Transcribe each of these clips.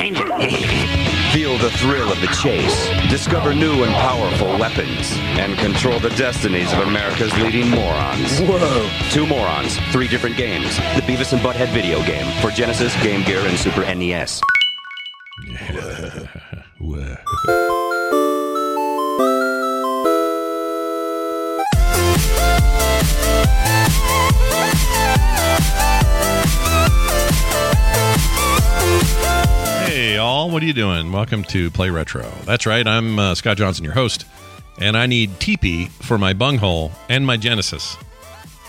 change it. Feel the thrill of the chase. Discover new and powerful weapons. And control the destinies of America's leading morons. Whoa. Two morons, three different games. The Beavis and Butthead video game for Genesis, Game Gear, and Super NES. Hey, all, what are you doing? Welcome to Play Retro. That's right, I'm uh, Scott Johnson, your host, and I need TP for my bunghole and my Genesis.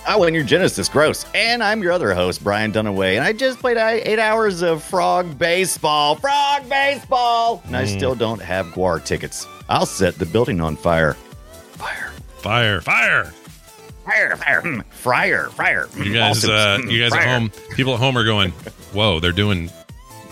Oh, and your Genesis, gross. And I'm your other host, Brian Dunaway, and I just played uh, eight hours of Frog Baseball. Frog Baseball! And I still don't have GWAR tickets. I'll set the building on fire. Fire. Fire, fire! Fire, fire, mm, fryer, fryer. mm, You guys, uh, mm, you guys at home, people at home are going, "Whoa, they're doing,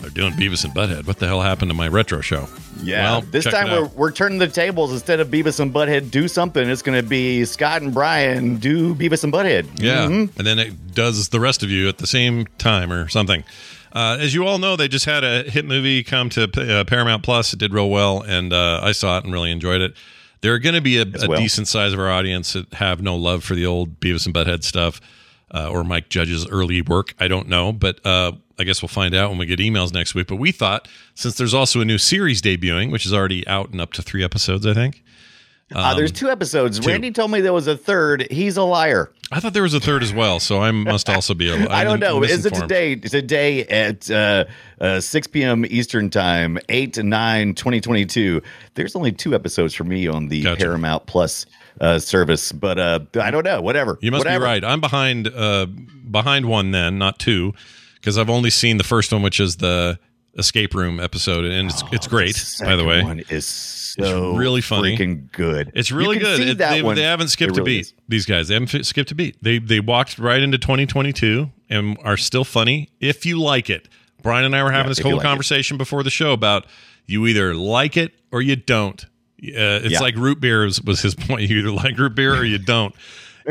they're doing Beavis and Butthead. What the hell happened to my retro show?" Yeah, Well, this time we're, we're turning the tables. Instead of Beavis and Butthead do something, it's going to be Scott and Brian do Beavis and Butthead. Yeah, Mhm. and then it does the rest of you at the same time or something. Uh, as you all know, they just had a hit movie come to uh, Paramount Plus. It did real well, and uh, I saw it and really enjoyed it. There are going to be a, a well. decent size of our audience that have no love for the old Beavis and Butthead stuff uh, or Mike Judge's early work. I don't know, but uh, I guess we'll find out when we get emails next week. But we thought since there's also a new series debuting, which is already out and up to three episodes, I think. uh, there's two episodes. Um, two. Randy told me there was a third. He's a liar. I thought there was a third as well, so I must also be. a liar. I don't know. Is it today? Today at uh, uh, 6 p.m. Eastern Time, 8 to 9, 2022. There's only two episodes for me on the Gotcha. Paramount Plus uh, service, but uh, I don't know. Whatever. You must Whatever. be right. I'm behind uh behind one then, not two, because I've only seen the first one, which is the escape room episode, and it's it's great. By the way, one is so really funny. freaking good. it's really good. It- that they, one. they haven't skipped It a beat. is. These guys they haven't skipped a beat. They they walked right into 2022 and are still funny if you like it. Brian and I were having Yeah, this whole like it. conversation before the show about you either like it or you don't. Uh, it's Yeah. like root beer was, was his point. You either like root beer or you don't.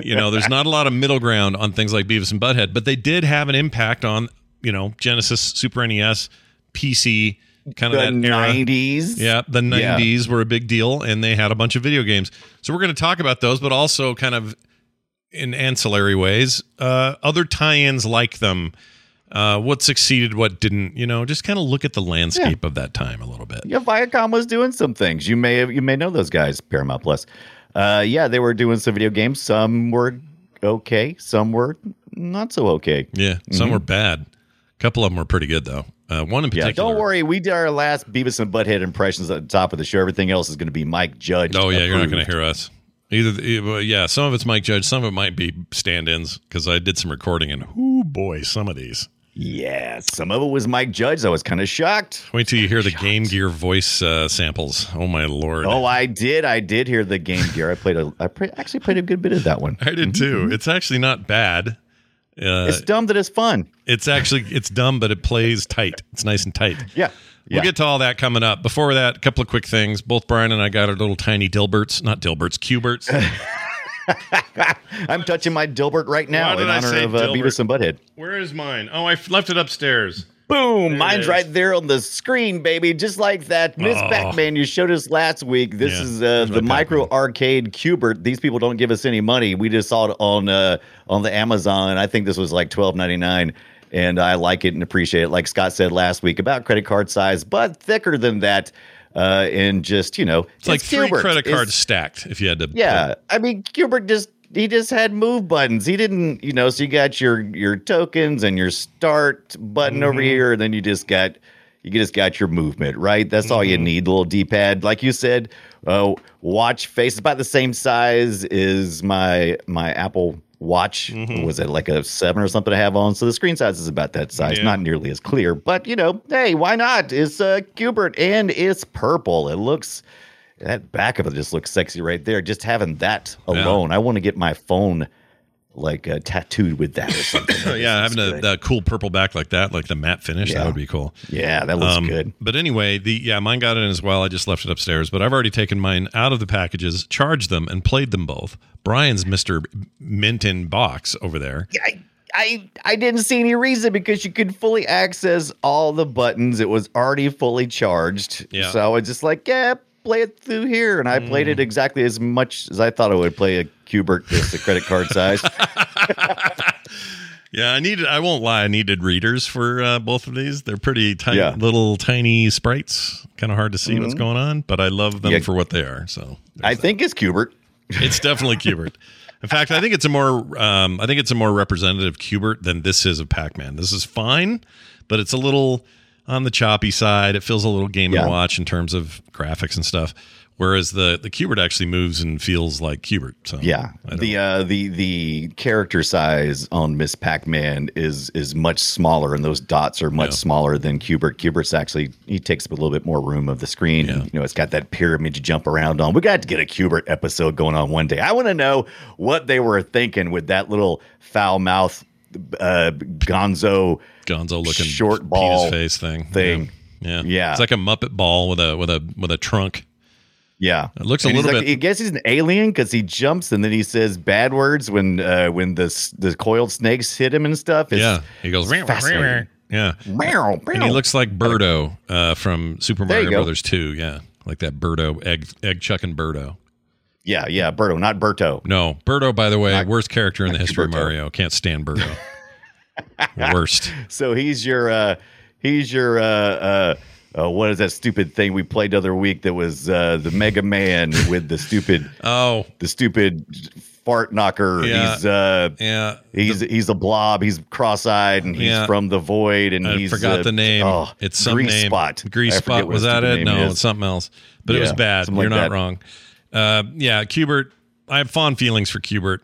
you know, there's not a lot of middle ground on things like Beavis and Butthead, but they did have an impact on you know Genesis, Super NES, PC, kind of the that era. 90s. Yeah, the Yeah. 90s were a big deal and they had a bunch of video games. So we're going to talk about those, but also kind of in ancillary ways, uh, other tie ins like them. Uh, what succeeded, what didn't, you know, just kind of look at the landscape of that time a little bit. Yeah, Viacom was doing some things. You may have, you may know those guys, Paramount Plus. Uh, yeah, they were doing some video games. Some were okay, some were not so okay. Yeah, some were bad. A couple of them were pretty good, though. Uh, one in Yeah, particular. don't worry. We did our last Beavis and Butthead impressions at the top of the show. Everything else is going to be Mike Judge. Oh, yeah, you're not going to hear us. Either, either- yeah, some of it's Mike Judge, some of it might be stand ins because I did some recording and, oh boy, some of these. Yeah, some of it was Mike Judge. I was kind of shocked. Wait till you hear the Game Gear voice uh, samples. Oh my lord! Oh, I did. I did hear the Game Gear. I played a. I pre- actually played a good bit of that one. I did too. It's actually not bad. Uh, It's dumb that it's fun. it's actually it's dumb, but it plays tight. It's nice and tight. Yeah. We'll get to all that coming up. Before that, a couple of quick things. Both Brian and I got our little tiny Dilberts, not Dilberts, Q*berts. I'm touching my Dilbert right now in honor of uh, Dilbert? Beavis and Butthead. Where is mine? Oh, I left it upstairs. Boom! it Mine's right there on the screen, baby, just like that. Miss Oh. Pac-Man you showed us last week. This Yeah, is uh, the micro Pac-Man. arcade Q*bert. These people don't give us any money. We just saw it on uh, on the Amazon. I think this was like twelve ninety nine, and I like it and appreciate it. Like Scott said last week, about credit card size, but thicker than that. Uh, and just you know, It's like three credit It's- cards stacked. If you had to, yeah, I mean, Gilbert just he just had move buttons. He didn't, you know. So you got your your tokens and your start button over here, and then you just got you just got your movement. Right, that's all you need. The little D pad, like you said. Uh, watch face about the same size as my my Apple Watch. Was it like a seven or something I have on? So the screen size is about that size. Yeah. Not nearly as clear, but you know, hey, why not? It's uh, Gilbert and it's purple. It looks that back of it just looks sexy right there. Just having that Yeah. alone, I want to get my phone like uh, tattooed with that or something. Oh, yeah, having a, looks that cool purple back like that, like the matte finish, that would be cool. yeah, that looks Um, good. But anyway, the yeah, mine got in as well. I just left it upstairs, but I've already taken mine out of the packages, charged them, and played them both. Brian's Mister Mint in box over there. I, I I didn't see any reason because you could fully access all the buttons. It was already fully charged. Yeah. So I was just like, yeah, play it through here, and I played Mm. it exactly as much as I thought I would play a Q*bert, just a credit card size. Yeah, I needed. I won't lie. I needed readers for uh, both of these. They're pretty tiny, Yeah. little tiny sprites. Kind of hard to see what's Mhm. going on, but I love them Yeah. for what they are. So I think it's Q*bert. it's definitely Q*bert. In fact, I think it's a more. Um, I think it's a more representative Q*bert than this is of Pac-Man. This is fine, but it's a little on the choppy side. It feels a little game Yeah. and watch in terms of graphics and stuff. Whereas the the Q*bert actually moves and feels like Q*bert. So Yeah, the uh, the the character size on Miss Pac-Man is is much smaller, and those dots are much Yeah. smaller than Q*bert. Q*bert's actually he takes up a little bit more room of the screen. Yeah. You know, it's got that pyramid you jump around on. We got to get a Q*bert episode going on one day. I want to know what they were thinking with that little foul mouth uh, Gonzo. Gonzo looking short ball face thing. thing. Yeah. yeah, Yeah. It's like a Muppet ball with a with a with a trunk. Yeah, It looks a And he's little like- bit- I guess he's an alien because he jumps and then he says bad words when uh, when the the coiled snakes hit him and stuff. It's- yeah, he goes. it's fascinating. Yeah, Meow, and he looks like Birdo uh, from Super Mario. Brothers 2. Yeah, like that Birdo egg egg chucking Birdo. Yeah, yeah, Berto, not Berto. No, Birdo. By the way, Not- worst character in the history of Mario. Can't stand Birdo. worst. So he's your uh he's your uh uh uh, what is that stupid thing we played the other week that was uh, the Mega Man with the stupid Oh, the stupid fart knocker. Yeah. He's uh yeah. he's he's a blob. He's cross-eyed and he's Yeah. from the void. And I he's forgot uh, the name. Oh, it's some Grease name. Spot. Grease Spot. Was that it? No, is. it's something else. But it was bad. You're like not that. wrong. Uh, yeah, Q*bert. I have fond feelings for Q*bert.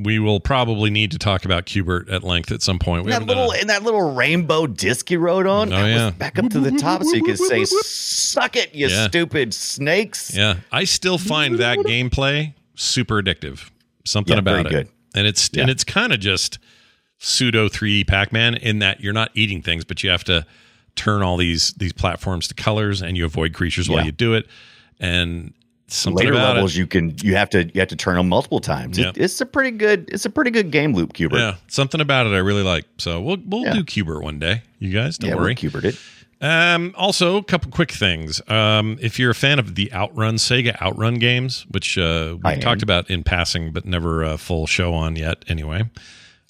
We will probably need to talk about Q*bert at length at some point. We that little it. and that little rainbow disc he rode on. Oh, yeah. back up to the top so you could say, "Suck it, you Yeah. stupid snakes." Yeah, I still find that gameplay super addictive. Something Yeah, about it, good. and it's and it's kind of just pseudo 3D Pac-Man in that you're not eating things, but you have to turn all these these platforms to colors, and you avoid creatures while you do it. And something Later levels, it, you can you have to you have to turn them multiple times. It- it's a pretty good it's a pretty good game loop, Q*bert. yeah, something about it I really like. So we'll we'll Yeah. do Q*bert one day. You guys, don't yeah, worry. we'll Q*bert it. Um, also, a couple quick things. Um, if you're a fan of the Outrun Sega Outrun games, which uh, we I am. talked about in passing, but never a full show on yet, anyway,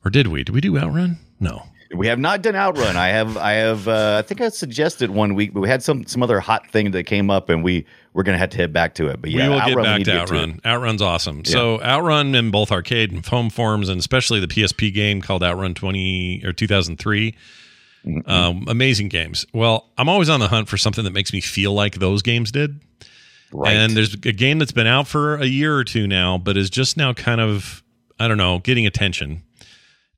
or did we? Did we do Outrun? No. We have not done Outrun. I have I have uh, I think I suggested one week, but we had some some other hot thing that came up, and we we're gonna have to head back to it. But yeah, we will Outrun, get back to. Outrun. Outrun's awesome. So Outrun in both arcade and home forms, and especially the PSP game called Outrun 20 or 2003. Mm-hmm. Um, amazing games. Well, I'm always on the hunt for something that makes me feel like those games did. Right. And there's a game that's been out for a year or two now, but is just now kind of, I don't know, getting attention.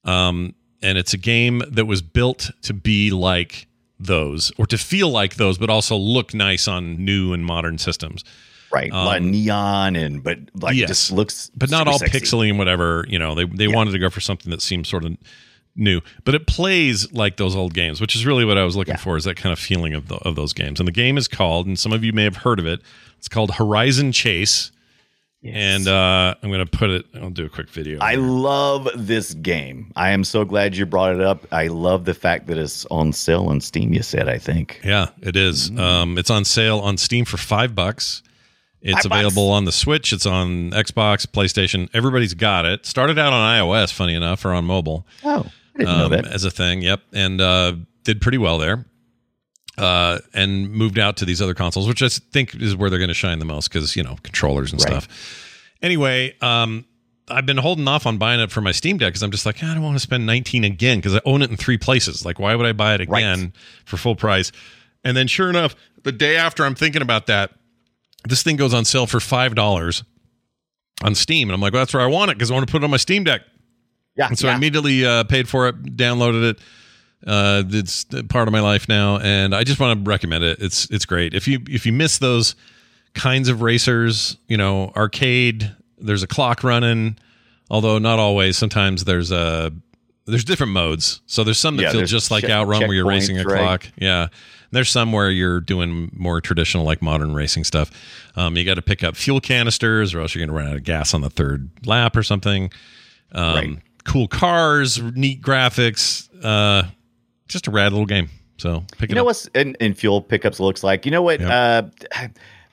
Um, and it's a game that was built to be like those, or to feel like those, but also look nice on new and modern systems. right, a lot of neon and but like um, yes. just looks, But not all sexy. pixely and whatever. You know, they they wanted to go for something that seems sort of new, but it plays like those old games, which is really what I was looking Yeah. for. Is that kind of feeling of the, of those games? And the game is called, and some of you may have heard of it. It's called Horizon Chase. And uh, I'm going to put it. I'll do a quick video. I love this game. I am so glad you brought it up. I love the fact that it's on sale on Steam. You said, I think. yeah, it is. Um, it's on sale on Steam for five bucks. It's Five bucks. available on the Switch. It's on Xbox, PlayStation. Everybody's got it. Started out on iOS, funny enough, or on mobile. Oh, I didn't know um, that. as a thing. Yep, and uh, did pretty well there. Uh, and moved out to these other consoles, which I think is where they're going to shine the most because you know controllers and Right. stuff. Anyway, um, I've been holding off on buying it for my Steam Deck because I'm just like I don't want to spend 19 again because I own it in three places. Like, why would I buy it Right. again for full price? And then, sure enough, the day after I'm thinking about that, this thing goes on sale for five dollars on Steam, and I'm like, well, that's where I want it because I want to put it on my Steam Deck. Yeah. And so I immediately uh, paid for it, downloaded it. Uh, it's part of my life now, and I just want to recommend it. It's it's great. If you if you miss those kinds of racers, you know, arcade. There's a clock running, although not always. Sometimes there's a there's different modes. So there's some that Yeah, feel just like check- Outrun where you're racing a right? clock. Yeah. And There's some where you're doing more traditional, like modern racing stuff. Um, you got to pick up fuel canisters, or else you're going to run out of gas on the third lap or something. Um, Right. cool cars, neat graphics. Uh, just a rad little game. So pick You it know up. what's in, in fuel pickups looks like? You know what? Uh,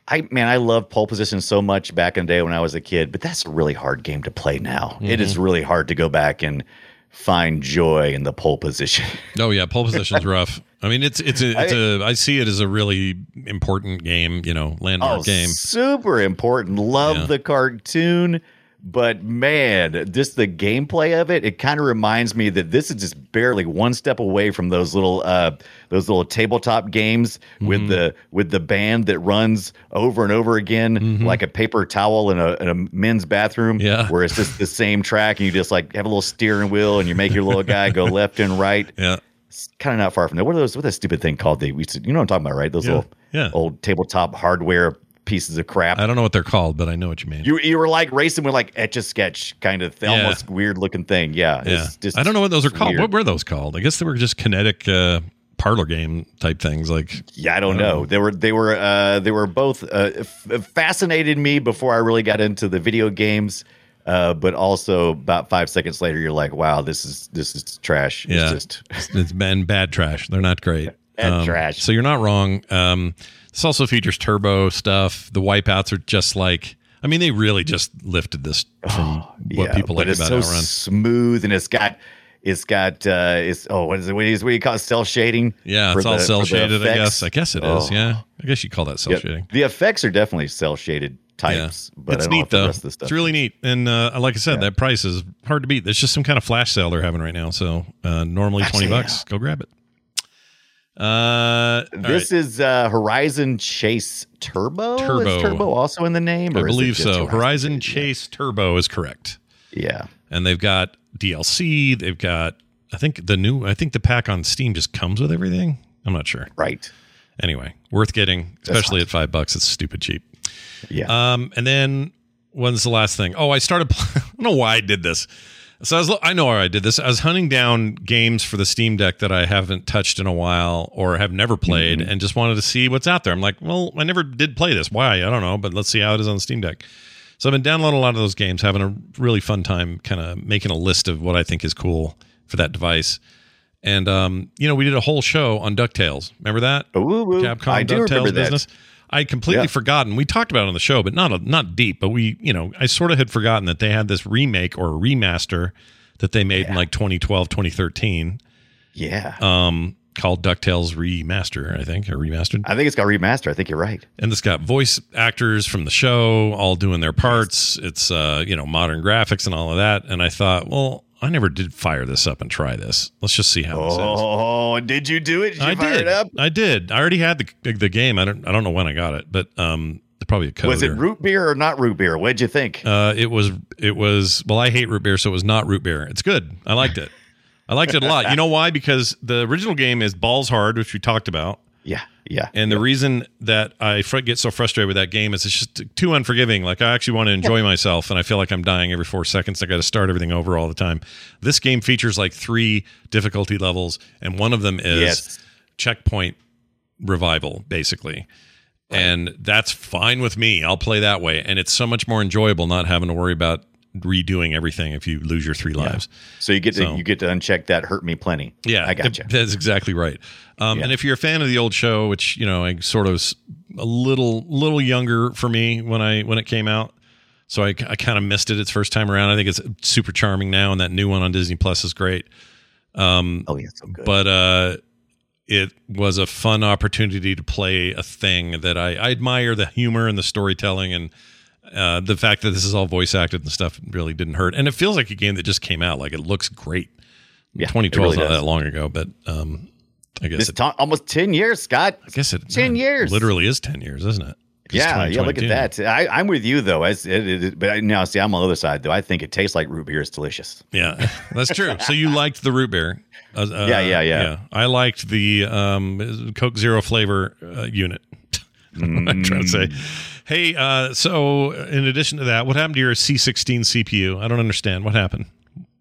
I man, I love pole position so much back in the day when I was a kid, but that's a really hard game to play now. It Mm-hmm. is really hard to go back and find joy in the pole position. Oh yeah, pole position's rough. I mean, it's it's a, it's a I see it as a really important game. You know, landmark oh, game. super important. Love Yeah. the cartoon, but man, just the gameplay of it, it kind of reminds me that this is just barely one step away from those little uh those little tabletop games with Mm-hmm. the with the band that runs over and over again like a paper towel in a, in a men's bathroom Mm-hmm. Yeah. where it's just the same track and you just like have a little steering wheel and you make your little guy go left and right Yeah, it's kind of not far from there. What are those? What's that stupid thing called? They, we used to- you know what I'm talking about, right? Those Yeah. little Yeah. old tabletop hardware pieces of crap. I don't know what they're called, but I know what you mean. You you were like racing with like etch a sketch kind of thing, Yeah. almost weird looking thing. Yeah, yeah, just I don't know what those are called. weird. What were those called? I guess they were just kinetic uh, parlor game type things. Like Yeah, I don't know. They were they were uh, they were both uh, f- fascinated me before I really got into the video games. Uh, but also about five seconds later, you're like, "Wow, this is this is trash." It's Yeah. just it's, been bad trash. They're not great. Bad trash. So you're not wrong. Um, this also features turbo stuff. The wipeouts are just like. I mean, they really just lifted this from what yeah, people but like it's about so Outrun. smooth, and it's got it's got uh, it's oh, what is it? What do you, what do you call it? Cell shading? Yeah, it's all the, cell shaded, I guess. I guess it is. Oh. Yeah, I guess you call that cell shading. The effects are definitely cell shaded types, but it's I don't know neat though. rest of the stuff It's really neat, and uh, like I said, that price is hard to beat. There's just some kind of flash sale they're having right now. So uh, normally twenty bucks. Go grab it. Uh, This is uh, Horizon Chase Turbo. Turbo. Is Turbo also in the name? right. I or is it believe so. Horizon Chase Turbo is correct, Yeah. and they've got DLC. They've got, I think the new. I think the pack on Steam just comes with everything. I'm not sure. Right. Anyway, worth getting, especially at five bucks. It's stupid cheap. Yeah. Um, and then when's the last thing? Oh, I started. I don't know why I did this. So I was. I know where I did this. I was hunting down games for the Steam Deck that I haven't touched in a while or have never played, and just wanted to see what's out there. I'm like, well, I never did play this. Why? I don't know, but let's see how it is on the Steam Deck. So I've been downloading a lot of those games, having a really fun time, kind of making a list of what I think is cool for that device. And um, you know, we did a whole show on Ducktales. Remember that? Ooh, ooh, Capcom I do DuckTales remember that. business. I completely Yeah. forgotten. We talked about it on the show, but not a, not deep. But we, you know, I sort of had forgotten that they had this remake or remaster that they made in like 2012, 2013, Yeah. um, called Ducktales Remaster, I think, or remastered. I think it's got remaster. I think you're right. And it's got voice actors from the show all doing their parts. It's uh, you know, modern graphics and all of that. And I thought, well, I never did fire this up and try this. Let's just see how this is. Oh, did you do it? Did you I fire did. it up? I did. I already had the the game. I don't I don't know when I got it, but um, probably a code. Was it root beer or not root beer? What'd you think? Uh, it was. It was. Well, I hate root beer, so it was not root beer. It's good. I liked it. I liked it a lot. You know why? Because the original game is balls hard, which we talked about, yeah, yeah. and the reason that I fr- get so frustrated with that game is it's just too unforgiving. Like I actually want to enjoy myself, and I feel like I'm dying every four seconds. I got to start everything over all the time. This game features like three difficulty levels, and one of them is Yes. checkpoint revival, basically. And that's fine with me. I'll play that way. And it's so much more enjoyable not having to worry about redoing everything if you lose your three lives. So you get to you get to uncheck that hurt me plenty. Yeah, I got you. That's exactly right. Um, Yeah. And if you're a fan of the old show, which you know, I sort of a little little younger for me when I when it came out, so I, I kind of missed it its first time around. I think it's super charming now, and that new one on Disney Plus is great. Um, Oh yeah, so good. but uh, it was a fun opportunity to play a thing that I, I admire the humor and the storytelling and uh, the fact that this is all voice acted and stuff really didn't hurt. And it feels like a game that just came out. Like it looks great. Yeah, 2012 really not does. that long ago, but um, I guess this it, ta- almost ten years, Scott. I guess it 10 years. literally is 10 years, isn't it? Yeah, yeah. Look at that. I, I'm with you though. As it, it, but I, now, see, I'm on the other side though. I think it tastes like root beer. It's delicious. Yeah, that's true. so you liked the root beer? Uh, uh, Yeah, yeah, yeah. I liked the um, Coke Zero flavor uh, unit. What I'm trying to say. Hey, uh, so in addition to that, what happened to your C16 CPU? I don't understand. What happened?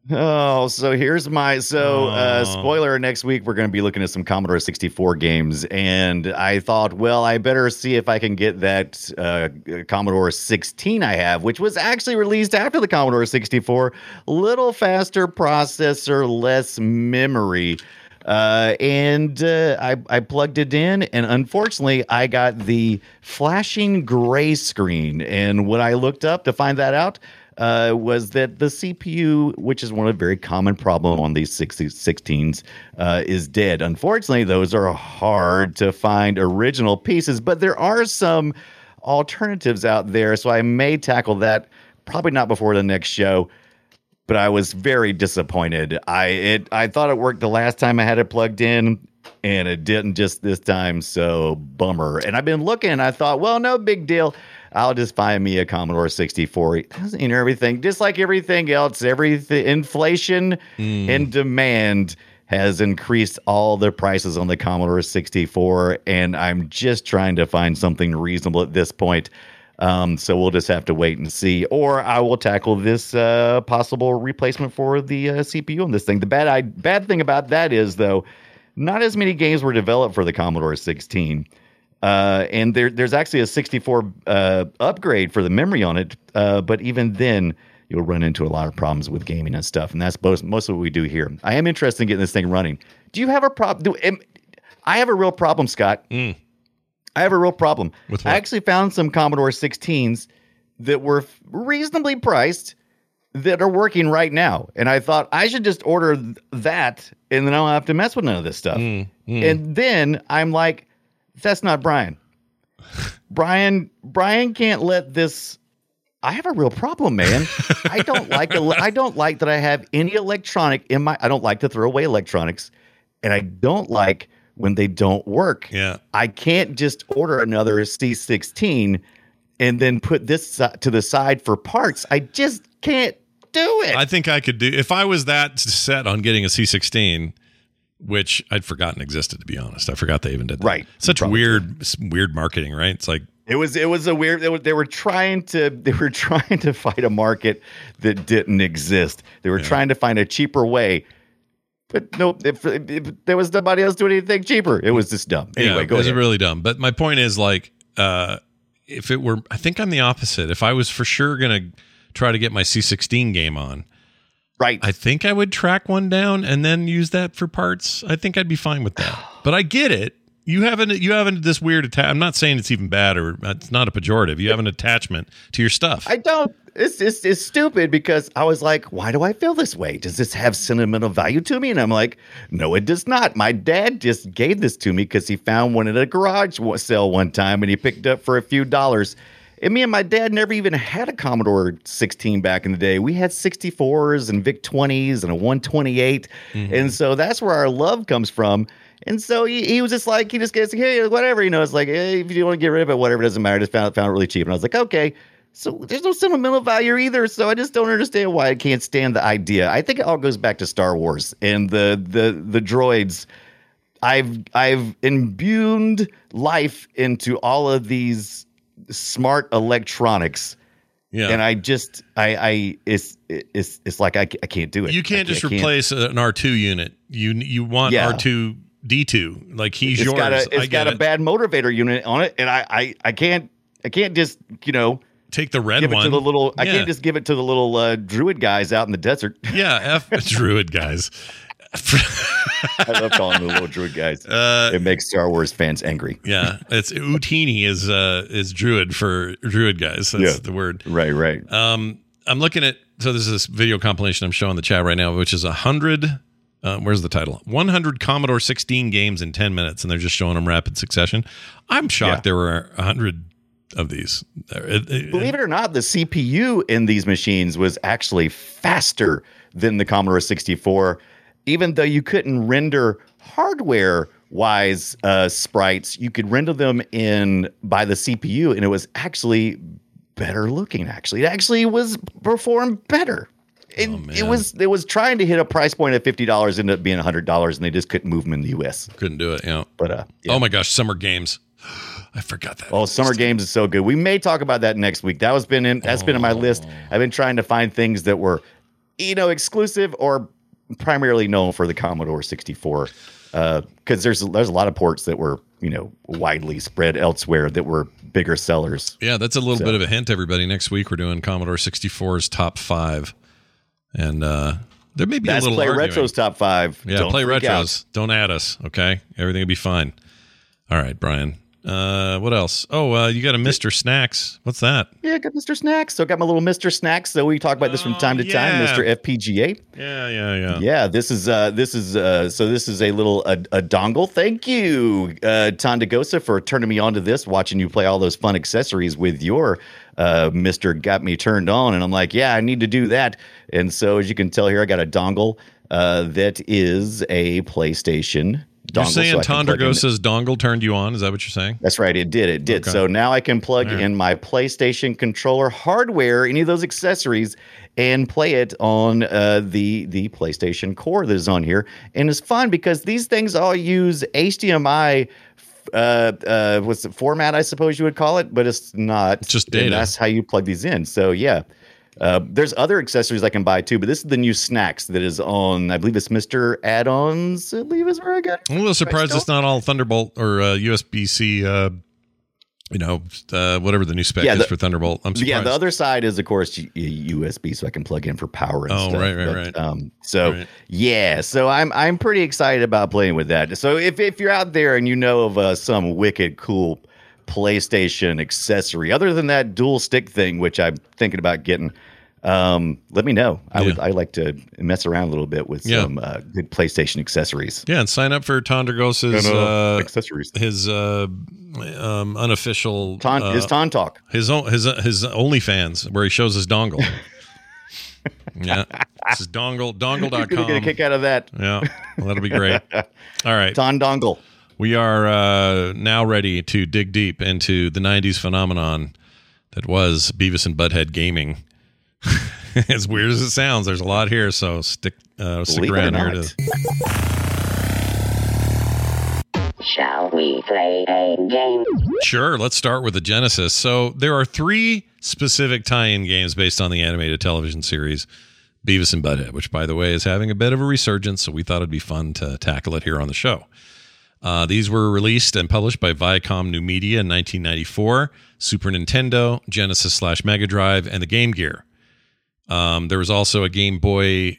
Oh, so here's my so uh Oh. spoiler next week we're going to be looking at some Commodore 64 games and I thought well I better see if I can get that uh Commodore 16 I have which was actually released after the Commodore 64 little faster processor less memory uh, and uh, I, I plugged it in, and unfortunately, I got the flashing gray screen. And what I looked up to find that out uh, was that the CPU, which is one of the very common problem on these 60, 16s, uh, is dead. Unfortunately, those are hard to find original pieces, but there are some alternatives out there. So I may tackle that probably not before the next show but I was very disappointed. I it I thought it worked the last time I had it plugged in, and it didn't just this time. So bummer. And I've been looking. I thought, well, no big deal. I'll just find me a Commodore 64. It doesn't you know everything, just like everything else. Everything inflation hmm. and demand has increased all the prices on the Commodore 64, and I'm just trying to find something reasonable at this point. Um, so we'll just have to wait and see, or I will tackle this uh, possible replacement for the uh, CPU on this thing. The bad I, bad thing about that is though, not as many games were developed for the Commodore 16, uh, and there, there's actually a 64 uh, upgrade for the memory on it, uh, but even then. You'll run into a lot of problems with gaming and stuff, and that's most most of what we do here. I am interested in getting this thing running. Do you have a problem? I have a real problem, Scott? I have a real problem. With I actually found some Commodore 16s that were reasonably priced that are working right now. And I thought I should just order th- that and then I don't have to mess with none of this stuff. Mm, And then I'm like, that's not Brian. Brian Brian can't let this I have a real problem, man. I don't like I don't like that I have any electronic in my I don't like to throw away electronics and I don't like when they don't work. Yeah. I can't just order another C16 and then put this to the side for parts. I just can't do it. I think I could do if I was that set on getting a C16, which I'd forgotten existed. To be honest, I forgot they even did that. Right. Such Probably weird, weird marketing, right? It's like It was it was a weird. They were, they were trying to they were trying to fight a market that didn't exist. They were trying to find a cheaper way. But no, if, if there was nobody else doing anything cheaper, it was just dumb. Anyway, yeah, go it was ahead. really dumb. But my point is like, uh, if it were, I think I'm the opposite. If I was for sure gonna try to get my C16 game on, right. I think I would track one down and then use that for parts. I think I'd be fine with that. But I get it. You haven't you haven't this weird. I'm not saying it's even bad or uh, it's not a pejorative. You have an attachment to your stuff. I don't. It's, it's it's stupid because I was like, why do I feel this way? Does this have sentimental value to me? And I'm like, no, it does not. My dad just gave this to me because he found one at a garage sale one time and he picked up for a few dollars. And me and my dad never even had a Commodore 16 back in the day. We had 64s and VIC 20s and a 128. Mm-hmm. And so that's where our love comes from. And so he, he was just like, he just gets, like, hey, whatever, you know, it's like, hey, if you want to get rid of it, whatever, it doesn't matter. Just found, found it really cheap. And I was like, okay. So there's no sentimental value either. So I just don't understand why I can't stand the idea. I think it all goes back to Star Wars and the the the droids. I've I've imbued life into all of these smart electronics, yeah. and I just I I it's it's it's like I, I can't do it. you can't I just I replace an R2 unit. You you want Yeah. R2 D2 like he's It's yours. got a it's got a bad motivator unit on it, and I I I can't I can't just you know Take the red give it one. to the little I can't just give it to the little uh, druid guys out in the desert. yeah, F druid guys. I love calling them the little druid guys. Uh, it makes Star Wars fans angry. yeah, it's Utinni is uh is druid for druid guys. That's Yeah. the word. Right, right. Um, I'm looking at so this is this video compilation I'm showing the chat right now, which is a hundred. Uh, where's the title? 100 Commodore 16 games in 10 minutes, and they're just showing them rapid succession. I'm shocked Yeah. there were hundred of these. It- it- Believe it or not, the CPU in these machines was actually faster than the Commodore 64, even though you couldn't render hardware wise uh, sprites. You could render them in by the CPU, and it was actually better looking. Actually, it actually was performed better. It, Oh, it was it was trying to hit a price point of fifty dollars, ended up being hundred dollars, and they just couldn't move them in the U.S. couldn't do it. Yeah. But uh, yeah. Oh my gosh, summer games. I forgot that. Oh, Summer Games is so good. We may talk about that next week. That was been in that's been in my list. I've been trying to find things that were you know, exclusive or primarily known for the Commodore 64. Because there's there's a lot of ports that were you know widely spread elsewhere that were bigger sellers. Yeah, that's a little So- bit of a hint, everybody. Next week we're doing Commodore 64's top five, and uh, there may be That's a little play arguing. retro's top five. Yeah, Don't play retros. out. Don't add us, okay? Everything will be fine. All right, Brian. Uh, what else? Oh, uh, you got a MiSTer SNACs. What's that? Yeah, got MiSTer SNACs. So got my little MiSTer SNACs. So we talk about this from Oh, time to time. yeah. MiSTer FPGA. Yeah, yeah, yeah. Yeah, this is uh this is uh so this is a little a, a dongle. Thank you, uh Tondagosa, for turning me on to this, watching you play all those fun accessories with your uh Mr. Got Me Turned On. And I'm like, yeah, I need to do that. And so as you can tell here, I got a dongle uh that is a PlayStation dongle. You're saying so I can plug in- Tondergosa's dongle turned you on? Is that what you're saying? That's right. It did. It did. Okay. So now I can plug right. in my PlayStation controller hardware, any of those accessories, and play it on uh, the the PlayStation Core that is on here. And it's fun because these things all use HDMI. Uh, uh, what's the format? I suppose you would call it, but it's not. It's just And that's how you plug these in. So yeah. Uh, there's other accessories I can buy too, but this is the new snacks that is on. I believe it's Mister Add-ons. I believe is where I got. it. I'm a little surprised it's not all Thunderbolt or uh, USB C. Uh, you know, uh, whatever the new spec Yeah, is for Thunderbolt. I'm surprised. Yeah, the other side is, of course, USB, so I can plug in for power and Oh, stuff. right, right, right. Um, so Right. yeah, so I'm I'm pretty excited about playing with that. So if if you're out there and you know of uh, some wicked cool PlayStation accessory, other than that dual stick thing, which I'm thinking about getting, um, let me know. I would I like to mess around a little bit with Yeah. some uh, good PlayStation accessories. yeah, and sign up for Tondergosa's uh, accessories. his uh, um, unofficial Ton, uh, his Ton Talk. his own his his OnlyFans where he shows his dongle. yeah, this is dongle You're gonna get a kick out of that. Yeah, well, that'll be great. All right, Ton Dongle. we are uh, now ready to dig deep into the '90s phenomenon that was Beavis and Butthead gaming. as weird as it sounds, there's a lot here, so stick uh, stick Believe around here not. to Shall we play a game? Sure, let's start with the Genesis. So there are three specific tie-in games based on the animated television series Beavis and Butthead, which, by the way, is having a bit of a resurgence. So we thought it'd be fun to tackle it here on the show. Uh, these were released and published by Viacom New Media in 1994, Super Nintendo, Genesis slash Mega Drive, and the Game Gear. Um, there was also a Game Boy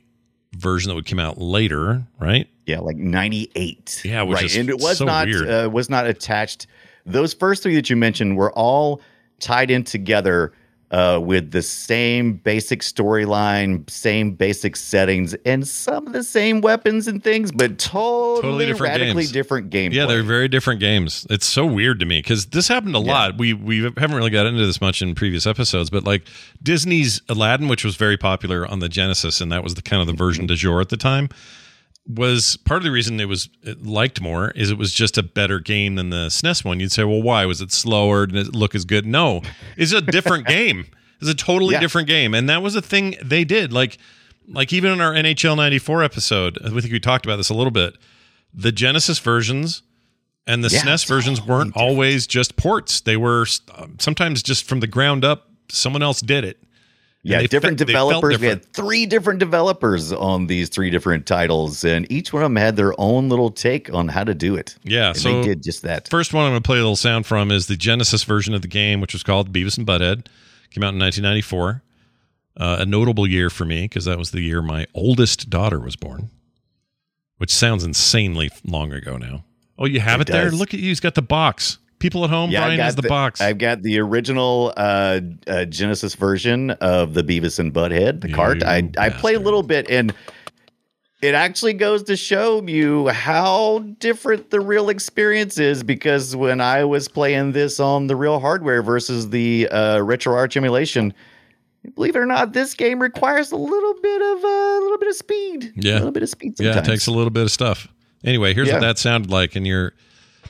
version that would come out later, right? Yeah, like 98. Yeah, which right. is and it was so not uh, was not attached. Those first three that you mentioned were all tied in together uh, with the same basic storyline, same basic settings, and some of the same weapons and things, but totally, Totally different radically games. different gameplay. Yeah, they're very different games. It's so weird to me because this happened a lot. We we haven't really got into this much in previous episodes, but like Disney's Aladdin, which was very popular on the Genesis, and that was the kind of the version du jour at the time, was part of the reason it was it liked more is it was just a better game than the SNES one. You'd say, well, why was it slower? Did it look as good? No, it's a different game. It's a totally Yeah. different game, and that was a thing they did. Like like even in our NHL '94 episode, I think we talked about this a little bit. The Genesis versions and the Yeah, SNES versions weren't always just ports. They were uh, sometimes just from the ground up. Someone else did it. Yeah, different fe- developers. We had three different developers on these three different titles, and each one of them had their own little take on how to do it. Yeah, and so they did just that. First one I'm going to play a little sound from is the Genesis version of the game, which was called Beavis and Butthead. Came out in 1994. Uh, a notable year for me because that was the year my oldest daughter was born, which sounds insanely long ago now. Oh, you have it, It there? Look at you. He's got the box. People at home, Brian has the, box. I've got the original uh, uh, Genesis version of the Beavis and Butthead, the cart. You I I play a little bit, and it actually goes to show you how different the real experience is. Because when I was playing this on the real hardware versus the uh, RetroArch emulation, believe it or not, this game requires a little bit of uh, a little bit of speed. Yeah. a little bit of speed. yeah, it takes a little bit of stuff. Anyway, here's Yeah. what that sounded like. And you're,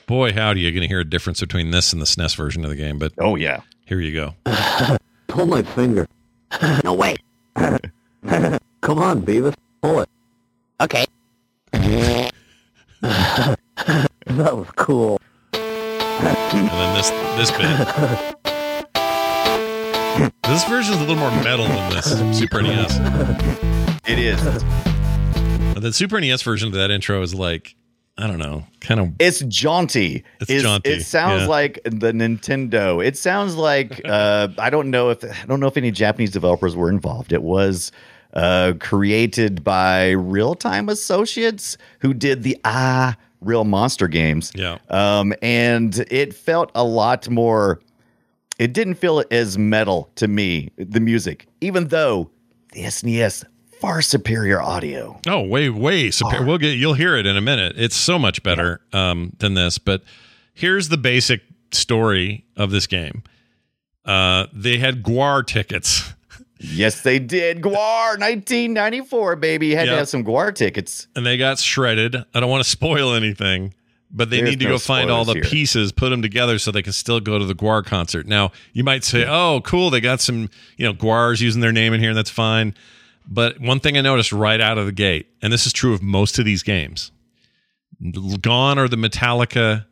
boy, howdy, are you're going to hear a difference between this and the SNES version of the game. But Oh yeah. here you go. Pull my finger. No way. Come on, Beavis. Pull it. Okay. That was cool. And then this this bit. This version is a little more metal than this Super NES. It is. The Super NES version of that intro is like, I don't know, kind of. It's jaunty. It's It's- jaunty, It sounds yeah. like the Nintendo. It sounds like uh, I don't know if I don't know if any Japanese developers were involved. It was uh, created by Real Time Associates who did the Ah Real Monster games. Yeah. Um, and it felt a lot more. It didn't feel as metal to me. The music, even though the SNES far superior audio. Oh, way, way superior. We'll get. You'll hear it in a minute. It's so much better um, than this. But here's the basic story of this game. Uh, they had GWAR tickets. Yes, they did. GWAR, 1994, baby. You had Yep. to have some GWAR tickets. and they got shredded. I don't want to spoil anything, but they There's need to no go find all the here. pieces, put them together so they can still go to the GWAR concert. Now, you might say, "Oh, cool, they got some, you know, GWARs using their name in here, and that's fine." But one thing I noticed right out of the gate, and this is true of most of these games, gone are the Metallica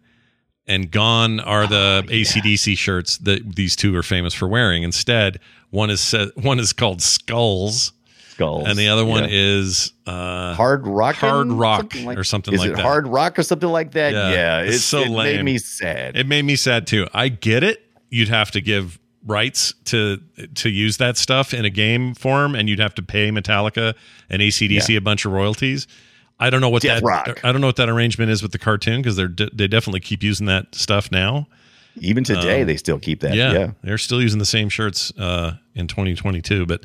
and gone are the AC/DC shirts that these two are famous for wearing. Instead, one is sa- one is called Skulls, Skulls. and the other one Yeah. is uh, Hard Rock. Hard Rock or something is like it that. Hard Rock or something like that? Yeah, Yeah. it's it's so it lame. made me sad. It made me sad too. I get it. You'd have to give rights to to use that stuff in a game form, and you'd have to pay Metallica and AC/DC a bunch of royalties. I don't know what Death that Rock. I don't know what that arrangement is with the cartoon because they're they definitely keep using that stuff now. Even today, they still keep that. um, Yeah, Yeah. they're still using the same shirts uh, in 2022. But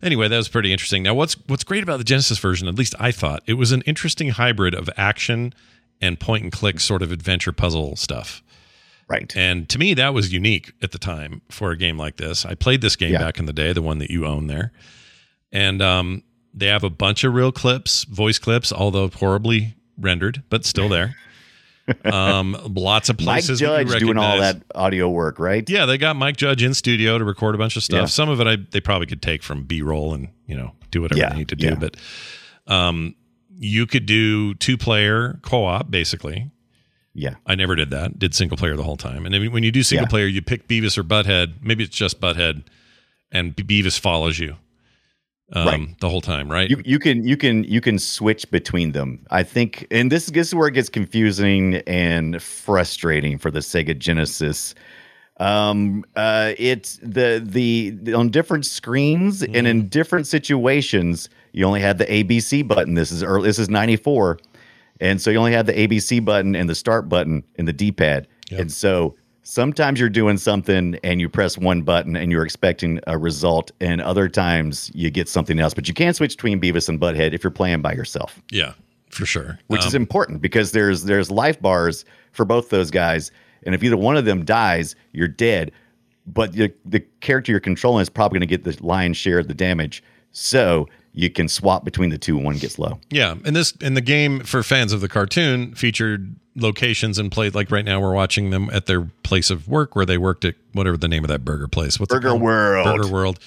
anyway, that was pretty interesting. Now, what's what's great about the Genesis version? At least I thought it was an interesting hybrid of action and point and click sort of adventure puzzle stuff. Right. And to me, that was unique at the time for a game like this. I played this game Yeah. back in the day, the one that you own there. And um, they have a bunch of real clips, voice clips, although horribly rendered, but still there. um, lots of places you Judge doing all that audio work, right? Yeah, they got Mike Judge in studio to record a bunch of stuff. Yeah. Some of it I they probably could take from B roll and you know do whatever Yeah, they need to do. But um, you could do two player co op basically. Yeah. I never did that. Did single player the whole time. And then when you do single Yeah. player, you pick Beavis or Butthead. Maybe it's just Butthead, and Beavis follows you um, Right. the whole time, right? You, you can you can you can switch between them. I think, and this, this is where it gets confusing and frustrating for the Sega Genesis. Um, uh, it's the the on different screens and Mm-hmm. in different situations. You only had the ABC button. This is early. This is ninety four, and so you only have the ABC button and the start button in the D pad. Yep. And so sometimes you're doing something and you press one button and you're expecting a result, and other times you get something else. But you can't switch between Beavis and Butthead if you're playing by yourself, yeah, for sure. which is Um, important because there's there's life bars for both those guys, and if either one of them dies, you're dead. But the the character you're controlling is probably going to get the lion's share of the damage, so you can swap between the two. One gets low. Yeah, and this and the game for fans of the cartoon featured locations and played like right now we're watching them at their place of work where they worked at whatever the name of that burger place. What's Burger? World. Burger World.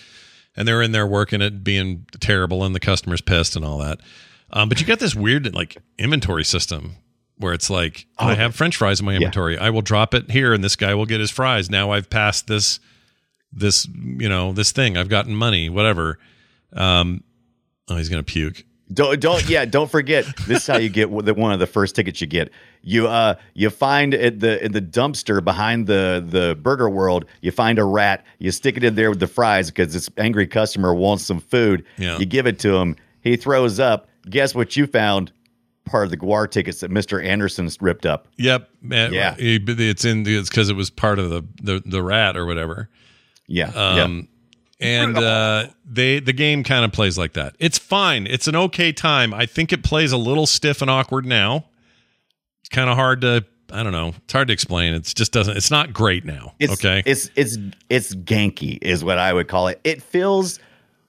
And they're in there working it, being terrible, and the customer's pissed and all that. Um, but you got this weird like inventory system where it's like I have French fries in my inventory. I will drop it here, and this guy will get his fries. Now I've passed this this you know this thing. I've gotten money, whatever. Um, oh, he's gonna puke. Don't don't yeah. Don't forget. This is how you get the one of the first tickets you get. You uh you find at the in the dumpster behind the the Burger World. You find a rat. You stick it in there with the fries because this angry customer wants some food. Yeah. You give it to him. He throws up. Guess what you found? Part of the GWAR tickets that Mister Anderson's ripped up. Yep. Uh, Yeah. It's in. It's because it was part of the, the the rat or whatever. Yeah. Um, and uh, they the game kind of plays like that. It's fine. It's an okay time. I think it plays a little stiff and awkward now. It's kind of hard to. I don't know. It's hard to explain. It's just doesn't. It's not great now. It's, okay. It's it's it's ganky is what I would call it. It feels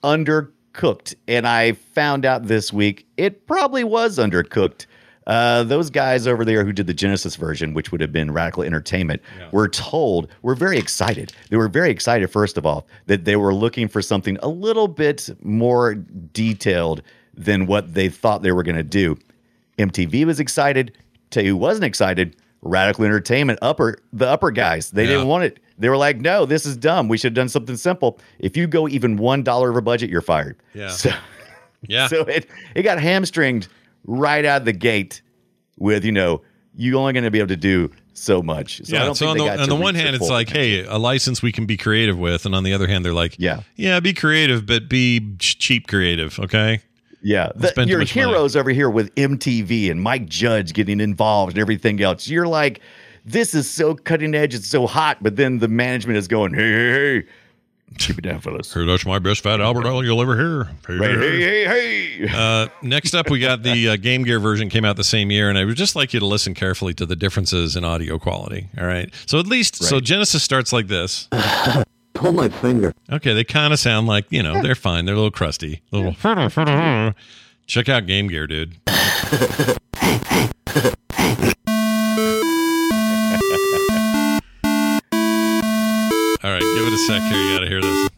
undercooked, and I found out this week it probably was undercooked. Uh, those guys over there who did the Genesis version, which would have been Radical Entertainment, were told were very excited. They were very excited, first of all, that they were looking for something a little bit more detailed than what they thought they were going to do. MTV was excited. Tell you who wasn't excited. Radical Entertainment, upper the upper guys. They Yeah. didn't want it. they were like, no, this is dumb. We should have done something simple. If you go even one dollar over budget, you're fired. Yeah. So, Yeah. so it it got hamstringed right out of the gate with you know you're only going to be able to do so much. So I yeah. don't So think on they the on the one hand, it's like, hey, a license we can be creative with, and on the other hand, they're like, Yeah. yeah, be creative, but be cheap creative. Okay. Yeah, the, your much money. heroes over here with MTV and Mike Judge getting involved and everything else. You're like, this is so cutting edge, it's so hot, but then the management is going, hey, hey, hey, keep it down, fellas. Here, that's my best fat Albert Ale you'll ever hear. Right, hey, hey, hey. Uh, next up, we got the uh, Game Gear version came out the same year, and I would just like you to listen carefully to the differences in audio quality. All right, so at least so Genesis starts like this. Pull my finger. Okay, they kind of sound like you know they're fine. They're a little crusty. A little. Check out Game Gear, dude. All right, give it a sec here. You got to hear this.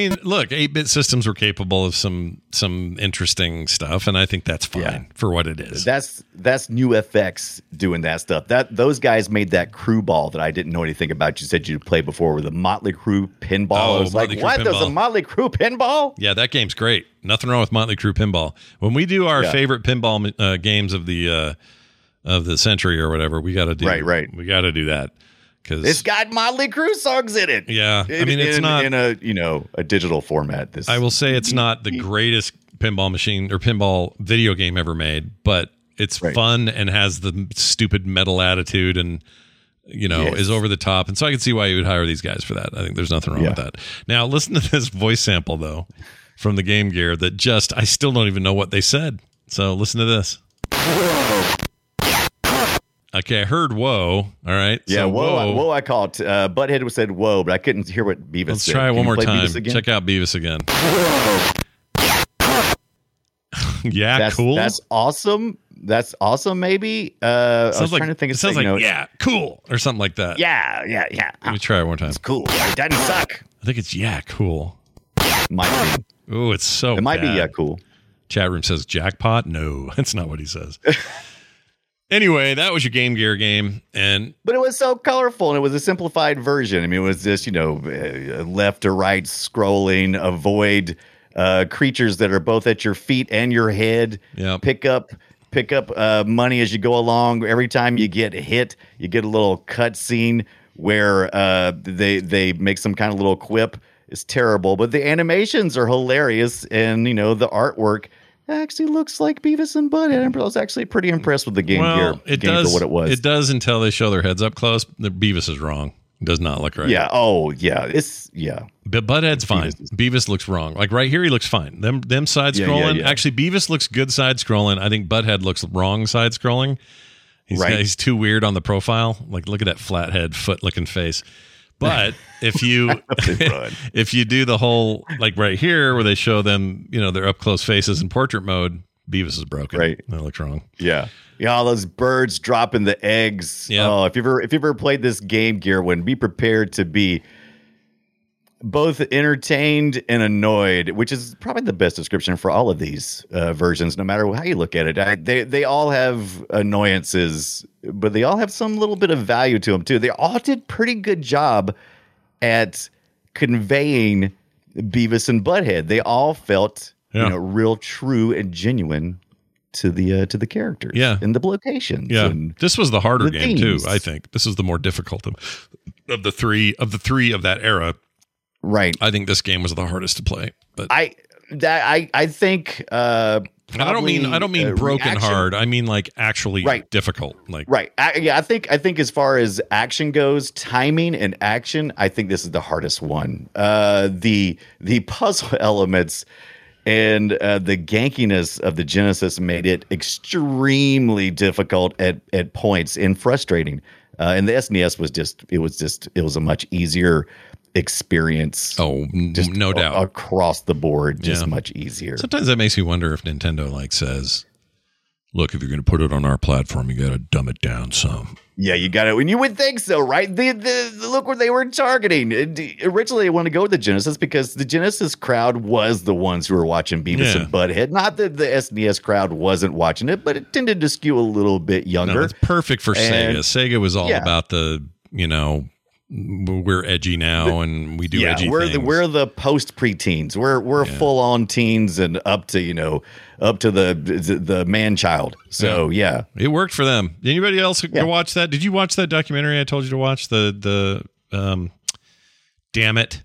Mean, look, eight-bit systems were capable of some some interesting stuff, and I think that's fine Yeah. for what it is. That's that's NuFX doing that stuff. That those guys made that Crue Ball that I didn't know anything about. You said you'd play before with the Motley Crue pinball. Oh, I was Motley like, Crue what? There's a. Motley Crue pinball? Yeah, that game's great. Nothing wrong with Motley Crue pinball. When we do our Yeah. favorite pinball uh, games of the uh, of the century or whatever, we got to do Right, right. We got to do that because It's got Motley Crue songs in it. yeah. I mean, it's in- not. in a you know a digital format. This I will say it's not the greatest pinball machine or pinball video game ever made, but it's Right. fun and has the stupid metal attitude and you know Yes. is over the top. And so I can see why you would hire these guys for that. I think there's nothing wrong with that. Now listen to this voice sample though from the Game Gear that just I still don't even know what they said. So listen to this. Okay, I heard whoa. All right. Yeah, so whoa, I- whoa! I called. Uh, Butthead said whoa, but I couldn't hear what Beavis Let's said. try it Can one more time. Check out Beavis again. yeah, That's cool. That's awesome. That's awesome. Maybe. Uh, I was like trying to think. it Of sounds like know, yeah, cool or something like that. yeah, yeah, yeah. Let me try it one more time. It's cool. It doesn't suck. I think it's yeah, cool. Might be. Oh, it's so. It might be yeah, cool. Chat room says jackpot. No, that's not what he says. anyway, that was your Game Gear game, and But it was so colorful, and it was a simplified version. I mean, it was just you know uh, left to right scrolling, avoid uh, creatures that are both at your feet and your head. Yep. Pick up pick up uh, money as you go along. Every time you get hit, you get a little cut scene where uh, they they make some kind of little quip. It's terrible, but the animations are hilarious, and you know the artwork actually looks like Beavis and Butthead. I was actually pretty impressed with the Game well, Gear it game does for what it was. It does until they show their heads up close. The Beavis is wrong. It does not look right. Yeah. Oh, yeah. It's yeah. But Butthead's fine. Beavis is- Beavis looks wrong. Like right here, he looks fine. Them them side Yeah, yeah, scrolling. yeah. Actually, Beavis looks good side scrolling. I think Butthead looks wrong side scrolling. He's Right. he's too weird on the profile. Like look at that flathead foot looking face. But if you if you do the whole like right here where they show them, you know, their up close faces in portrait mode, Beavis is broken. Right. That looks wrong. Yeah. Yeah, all those birds dropping the eggs. Yeah. Oh, if you've ever if you've ever played this game gear one, be prepared to be both entertained and annoyed, which is probably the best description for all of these uh, versions, no matter how you look at it. I, they they all have annoyances, but they all have some little bit of value to them too. They all did pretty good job at conveying Beavis and Butthead. They all felt Yeah. you know real, true, and genuine to the uh, to the characters. Yeah. and the locations. Yeah, and this was the harder the game too. I think this is the more difficult of, of the three of the three of that era. Right. I think this game was the hardest to play. But I that I I think. Uh, I don't mean I don't mean uh, broken reaction- hard. I mean like actually Right. difficult. Like Right. I, yeah, I think I think as far as action goes, timing and action, I think this is the hardest one. Uh, the the puzzle elements and uh, the gankiness of the Genesis made it extremely difficult at at points and frustrating. Uh, and the SNES was just it was just it was a much easier experience. oh, just no a- doubt. across the board, just Yeah. much easier. Sometimes that makes me wonder if Nintendo like says, "Look, if you're going to put it on our platform, you got to dumb it down some." Yeah, you got it. And you would think so, right? The, the, the- look where they were targeting. Uh, it- originally, they wanted to go with the Genesis because the Genesis crowd was the ones who were watching Beavis Yeah. and Butthead. Not that the SNES crowd wasn't watching it, but it tended to skew a little bit younger. No, it's perfect for And- Sega. Sega was all Yeah. about the, you know, we're edgy now and we do yeah, edgy we're things. the we're the post preteens. We're we're Yeah. full on teens and up to you know up to the the, the man child. So yeah. it worked for them. Anybody else Yeah. go watch that? Did you watch that documentary I told you to watch? The the um, damn it,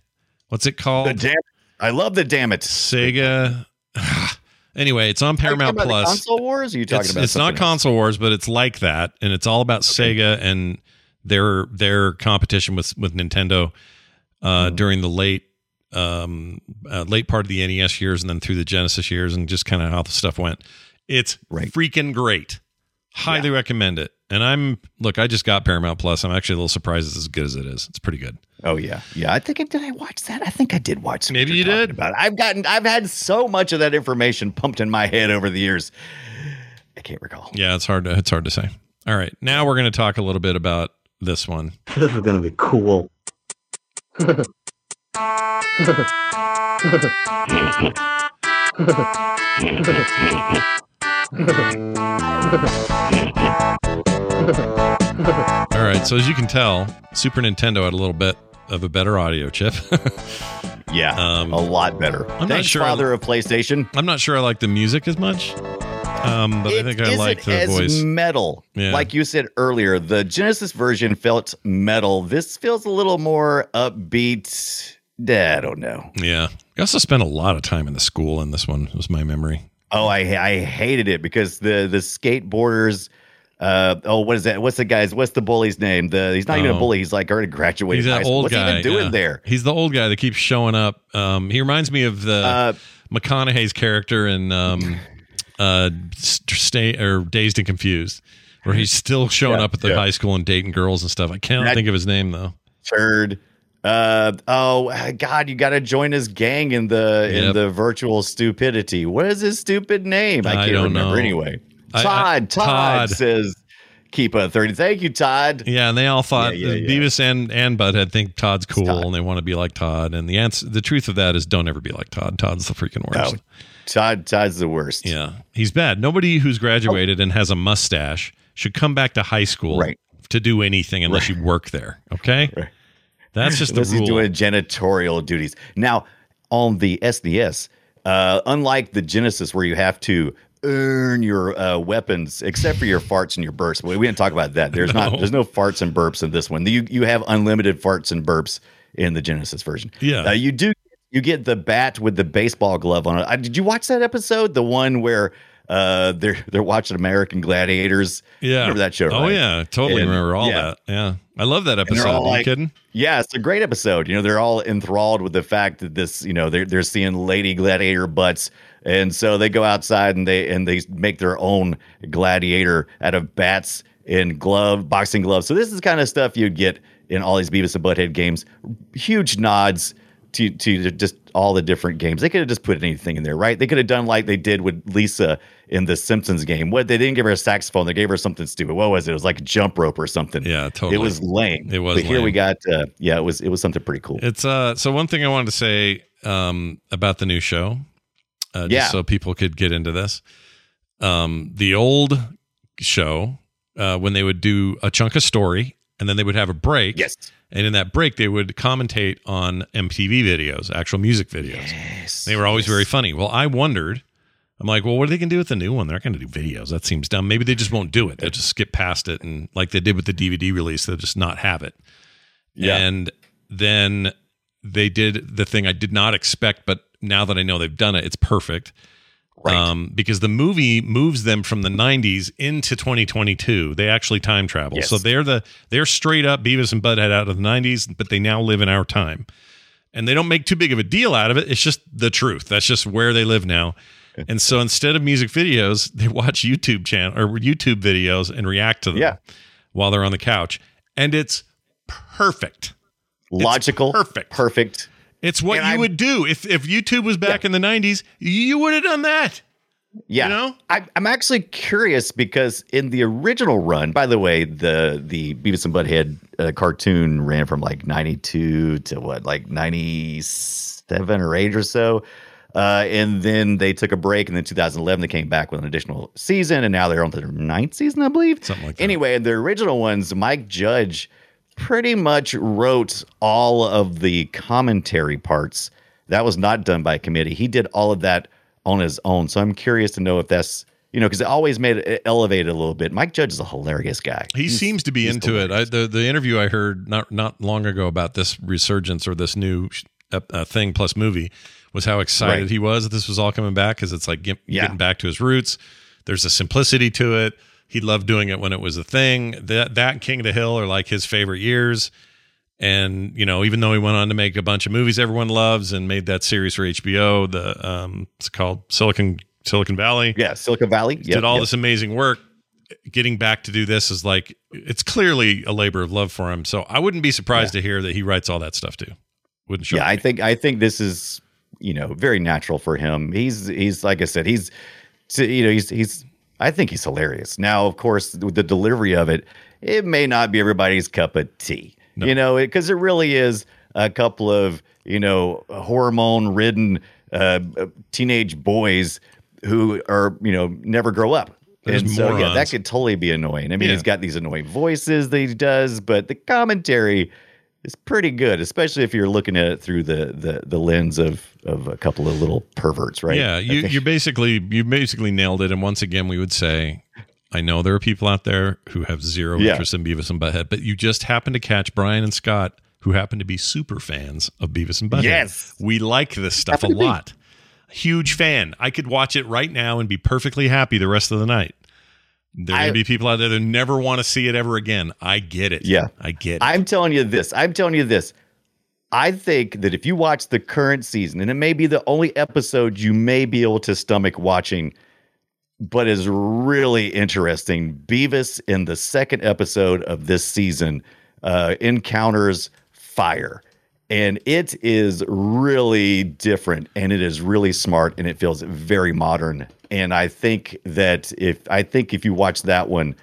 what's it called? The damn, I love the damn it. Sega. anyway, it's on Are you talking Paramount Plus. console wars? Are you talking it's, about it's not else? console wars, but it's like that, and it's all about Sega and their their competition with with Nintendo uh, Mm. during the late um, uh, late part of the NES years, and then through the Genesis years, and just kind of how the stuff went. It's Right. freaking great. Highly recommend it. And I'm look, I just got Paramount Plus. I'm actually a little surprised it's as good as it is. It's pretty good. Oh yeah, yeah. I think I did. I watch that. I think I did watch. Maybe you did. About it. I've gotten. I've had so much of that information pumped in my head over the years. I can't recall. Yeah, it's hard to it's hard to say. All right, now we're going to talk a little bit about this one. This is gonna be cool. All right, so as you can tell, Super Nintendo had a little bit of a better audio chip. Yeah, Um, a lot better. I'm not Thanks, sure I- Father of PlayStation. I'm not sure I like the music as much, um, but I It think I like the as voice. metal. Yeah. Like you said earlier, the Genesis version felt metal. This feels a little more upbeat. I don't know. Yeah, I also spent a lot of time in the school in this one. Was my memory. Oh, I I hated it because the the skateboarders. Uh oh, what is that? What's the guy's? What's the bully's name? The he's not even Oh. a bully. He's like already graduated. He's that old What's guy. he even doing yeah. there? He's the old guy that keeps showing up. Um, he reminds me of the Uh, McConaughey's character in um, uh, Stay or Dazed and Confused, where he's still showing Yeah, up at the yeah. high school and dating girls and stuff. I can't That- think of his name though. turd. Uh oh, God! You got to join his gang in the in the virtual stupidity. What is his stupid name? I I can't don't remember. know. Anyway, I- I- Todd. Todd. Todd. says, "Keep a 30. Thank you, Todd. Yeah, and they all thought Yeah, yeah, yeah. Beavis and and Butthead think Todd's cool Todd. and they want to be like Todd. And the answer, the truth of that is, don't ever be like Todd. Todd's the freaking worst. Oh, Todd. Todd's the worst. Yeah, he's bad. Nobody who's graduated and has a mustache should come back to high school Right. to do anything unless you work there. Okay, Right. that's just the Unless rule. he's doing janitorial duties. Now, on the SNES, uh, unlike the Genesis, where you have to earn your uh, weapons, except for your farts and your burps. We, we didn't talk about that. There's No. not. There's no farts and burps in this one. You you have unlimited farts and burps in the Genesis version. Yeah. uh, you do. You get the bat with the baseball glove on it. Uh, did you watch that episode? The one where uh, they're they're watching American Gladiators. yeah, remember that show? Oh yeah, totally And- remember all yeah. that. Yeah, I love that episode. Are you like- kidding? Yeah, it's a great episode. You know, they're all enthralled with the fact that this, you know, they're they're seeing lady gladiator butts, and so they go outside and they and they make their own gladiator out of bats and glove boxing gloves. So this is kind of stuff you'd get in all these Beavis and Butthead games. Huge nods to to just all the different games. They could have just put anything in there, right? They could have done like they did with Lisa in the Simpsons game. What they didn't give her a saxophone, they gave her something stupid. What was it? It was like a jump rope or something. Yeah, totally. It was lame. It was But here we got uh, yeah, it was it was something pretty cool. It's uh. So one thing I wanted to say um about the new show, uh, just Yeah. so people could get into this. Um, the old show, uh, when they would do a chunk of story and then they would have a break. Yes. And in that break, they would commentate on MTV videos, actual music videos. Yes. They were always very funny. Well, I wondered. I'm like, well, what are they going to do with the new one? They're not going to do videos. That seems dumb. Maybe they just won't do it. They'll just skip past it, and like they did with the DVD release, they'll just not have it. Yeah. And then they did the thing I did not expect, but now that I know they've done it, it's perfect. Right. Um, because the movie moves them from the 90s into 2022. They actually time travel. Yes. So they're the they're straight up Beavis and Butthead out of the 90s, but they now live in our time. And they don't make too big of a deal out of it. It's just the truth. That's just where they live now. And so instead of music videos, they watch YouTube channel or YouTube videos and react to them Yeah. while they're on the couch. And it's perfect. Logical. perfect. Perfect. It's what And you I'm- would do if if YouTube was back in the '90s. You would have done that. Yeah, You know? I, I'm actually curious because in the original run, by the way, the the Beavis and Butthead uh, cartoon ran from like '92 to what, like '97 or eight or so, uh, and then they took a break, and then 2011 they came back with an additional season, and now they're on their ninth season, I believe. Something like that. Anyway, the original ones, Mike Judge pretty much wrote all of the commentary parts. That was not done by committee. He did all of that on his own. So I'm curious to know if that's you know because it always made it elevated a little bit. Mike Judge is a hilarious guy. He He's- seems to be he's into it. I, the the interview I heard not not long ago about this resurgence or this new uh, uh, thing plus movie was how excited Right. he was that this was all coming back because it's like get, Yeah. getting back to his roots. There's a simplicity to it. He loved doing it when it was a thing. That that King of the Hill are like his favorite years. And you know, even though he went on to make a bunch of movies everyone loves and made that series for HBO, the um, it's called Silicon Silicon Valley yeah, Silicon Valley did all yep. this amazing work getting back to do this is like it's clearly a labor of love for him so i wouldn't be surprised to hear that he writes all that stuff too wouldn't shock yeah i me. think i think this is you know very natural for him he's he's like i said he's you know he's he's i think he's hilarious. Now of course with the delivery of it it may not be everybody's cup of tea. You know because it, really is a couple of you know hormone ridden uh, teenage boys who are you know never grow up. There's and so yeah that could totally be annoying. I mean Yeah. he's got these annoying voices that he does but the commentary is pretty good, especially if you're looking at it through the the, the lens of of a couple of little perverts, right? yeah you you basically you basically nailed it and once again we would say i know there are people out there who have zero Yeah. interest in beavis and butthead but you just happen to catch brian and scott who happen to be super fans of beavis and butthead Yes. we like this stuff a lot huge fan i could watch it right now and be perfectly happy the rest of the night there are I- going to be people out there that never want to see it ever again. I get it. Yeah. I get it. I'm telling you this. I'm telling you this. I think that if you watch the current season, and it may be the only episode you may be able to stomach watching, but is really interesting. Beavis in the second episode of this season uh, encounters fire. And it is really different and it is really smart and it feels very modern. And I think that if I think if you watch that one,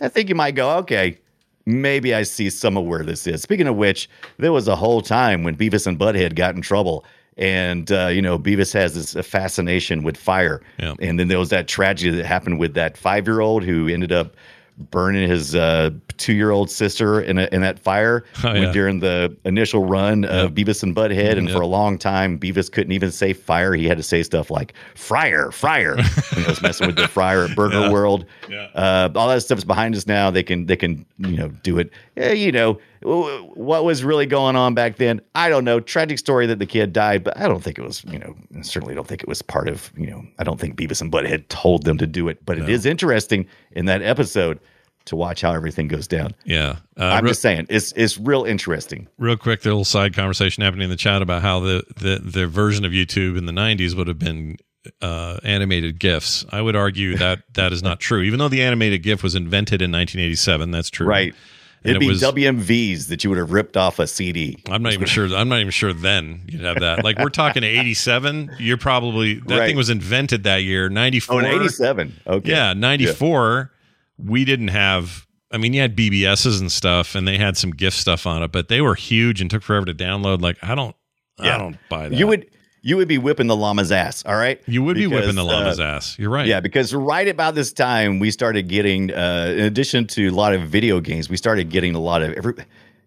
I think you might go, okay, maybe I see some of where this is. Speaking of which, there was a whole time when Beavis and Butthead got in trouble. And, uh, you know, Beavis has this fascination with fire. Yeah. And then there was that tragedy that happened with that five year old who ended up burning his uh, two year old sister in, a, in that fire Oh, yeah. during the initial run of Beavis and Butthead. And Yep. for a long time, Beavis couldn't even say fire. He had to say stuff like fryer, fryer. when he was messing with the fryer at Burger Yeah. World. Yeah. Uh, all that stuff is behind us now. They can they can you know do it. Yeah, you know what was really going on back then. I don't know. Tragic story that the kid died, but I don't think it was you know certainly don't think it was part of you know I don't think Beavis and Butthead told them to do it. But it is interesting in that episode to watch how everything goes down. yeah. Uh, I'm real, just saying it's it's real interesting. real quick, the little side conversation happening in the chat about how the, the, the version of YouTube in the 90s would have been uh, animated GIFs. I would argue that that is not true. Even though the animated GIF was invented in 1987, that's true. Right. It'd it be was- WMVs that you would have ripped off a CD. I'm not even sure. I'm not even sure then you'd have that. Like we're talking 87. You're probably that Right. thing was invented that year. 94. Oh, '87. Okay. Yeah, 94. We didn't have. I mean, you had BBSs and stuff, and they had some gift stuff on it, but they were huge and took forever to download. Like I don't. Yeah. I don't buy that. You would you would be whipping the llama's ass. All right. You would be whipping the llama's uh, ass. You're right. Yeah, because right about this time we started getting, uh, in addition to a lot of video games, we started getting a lot of every.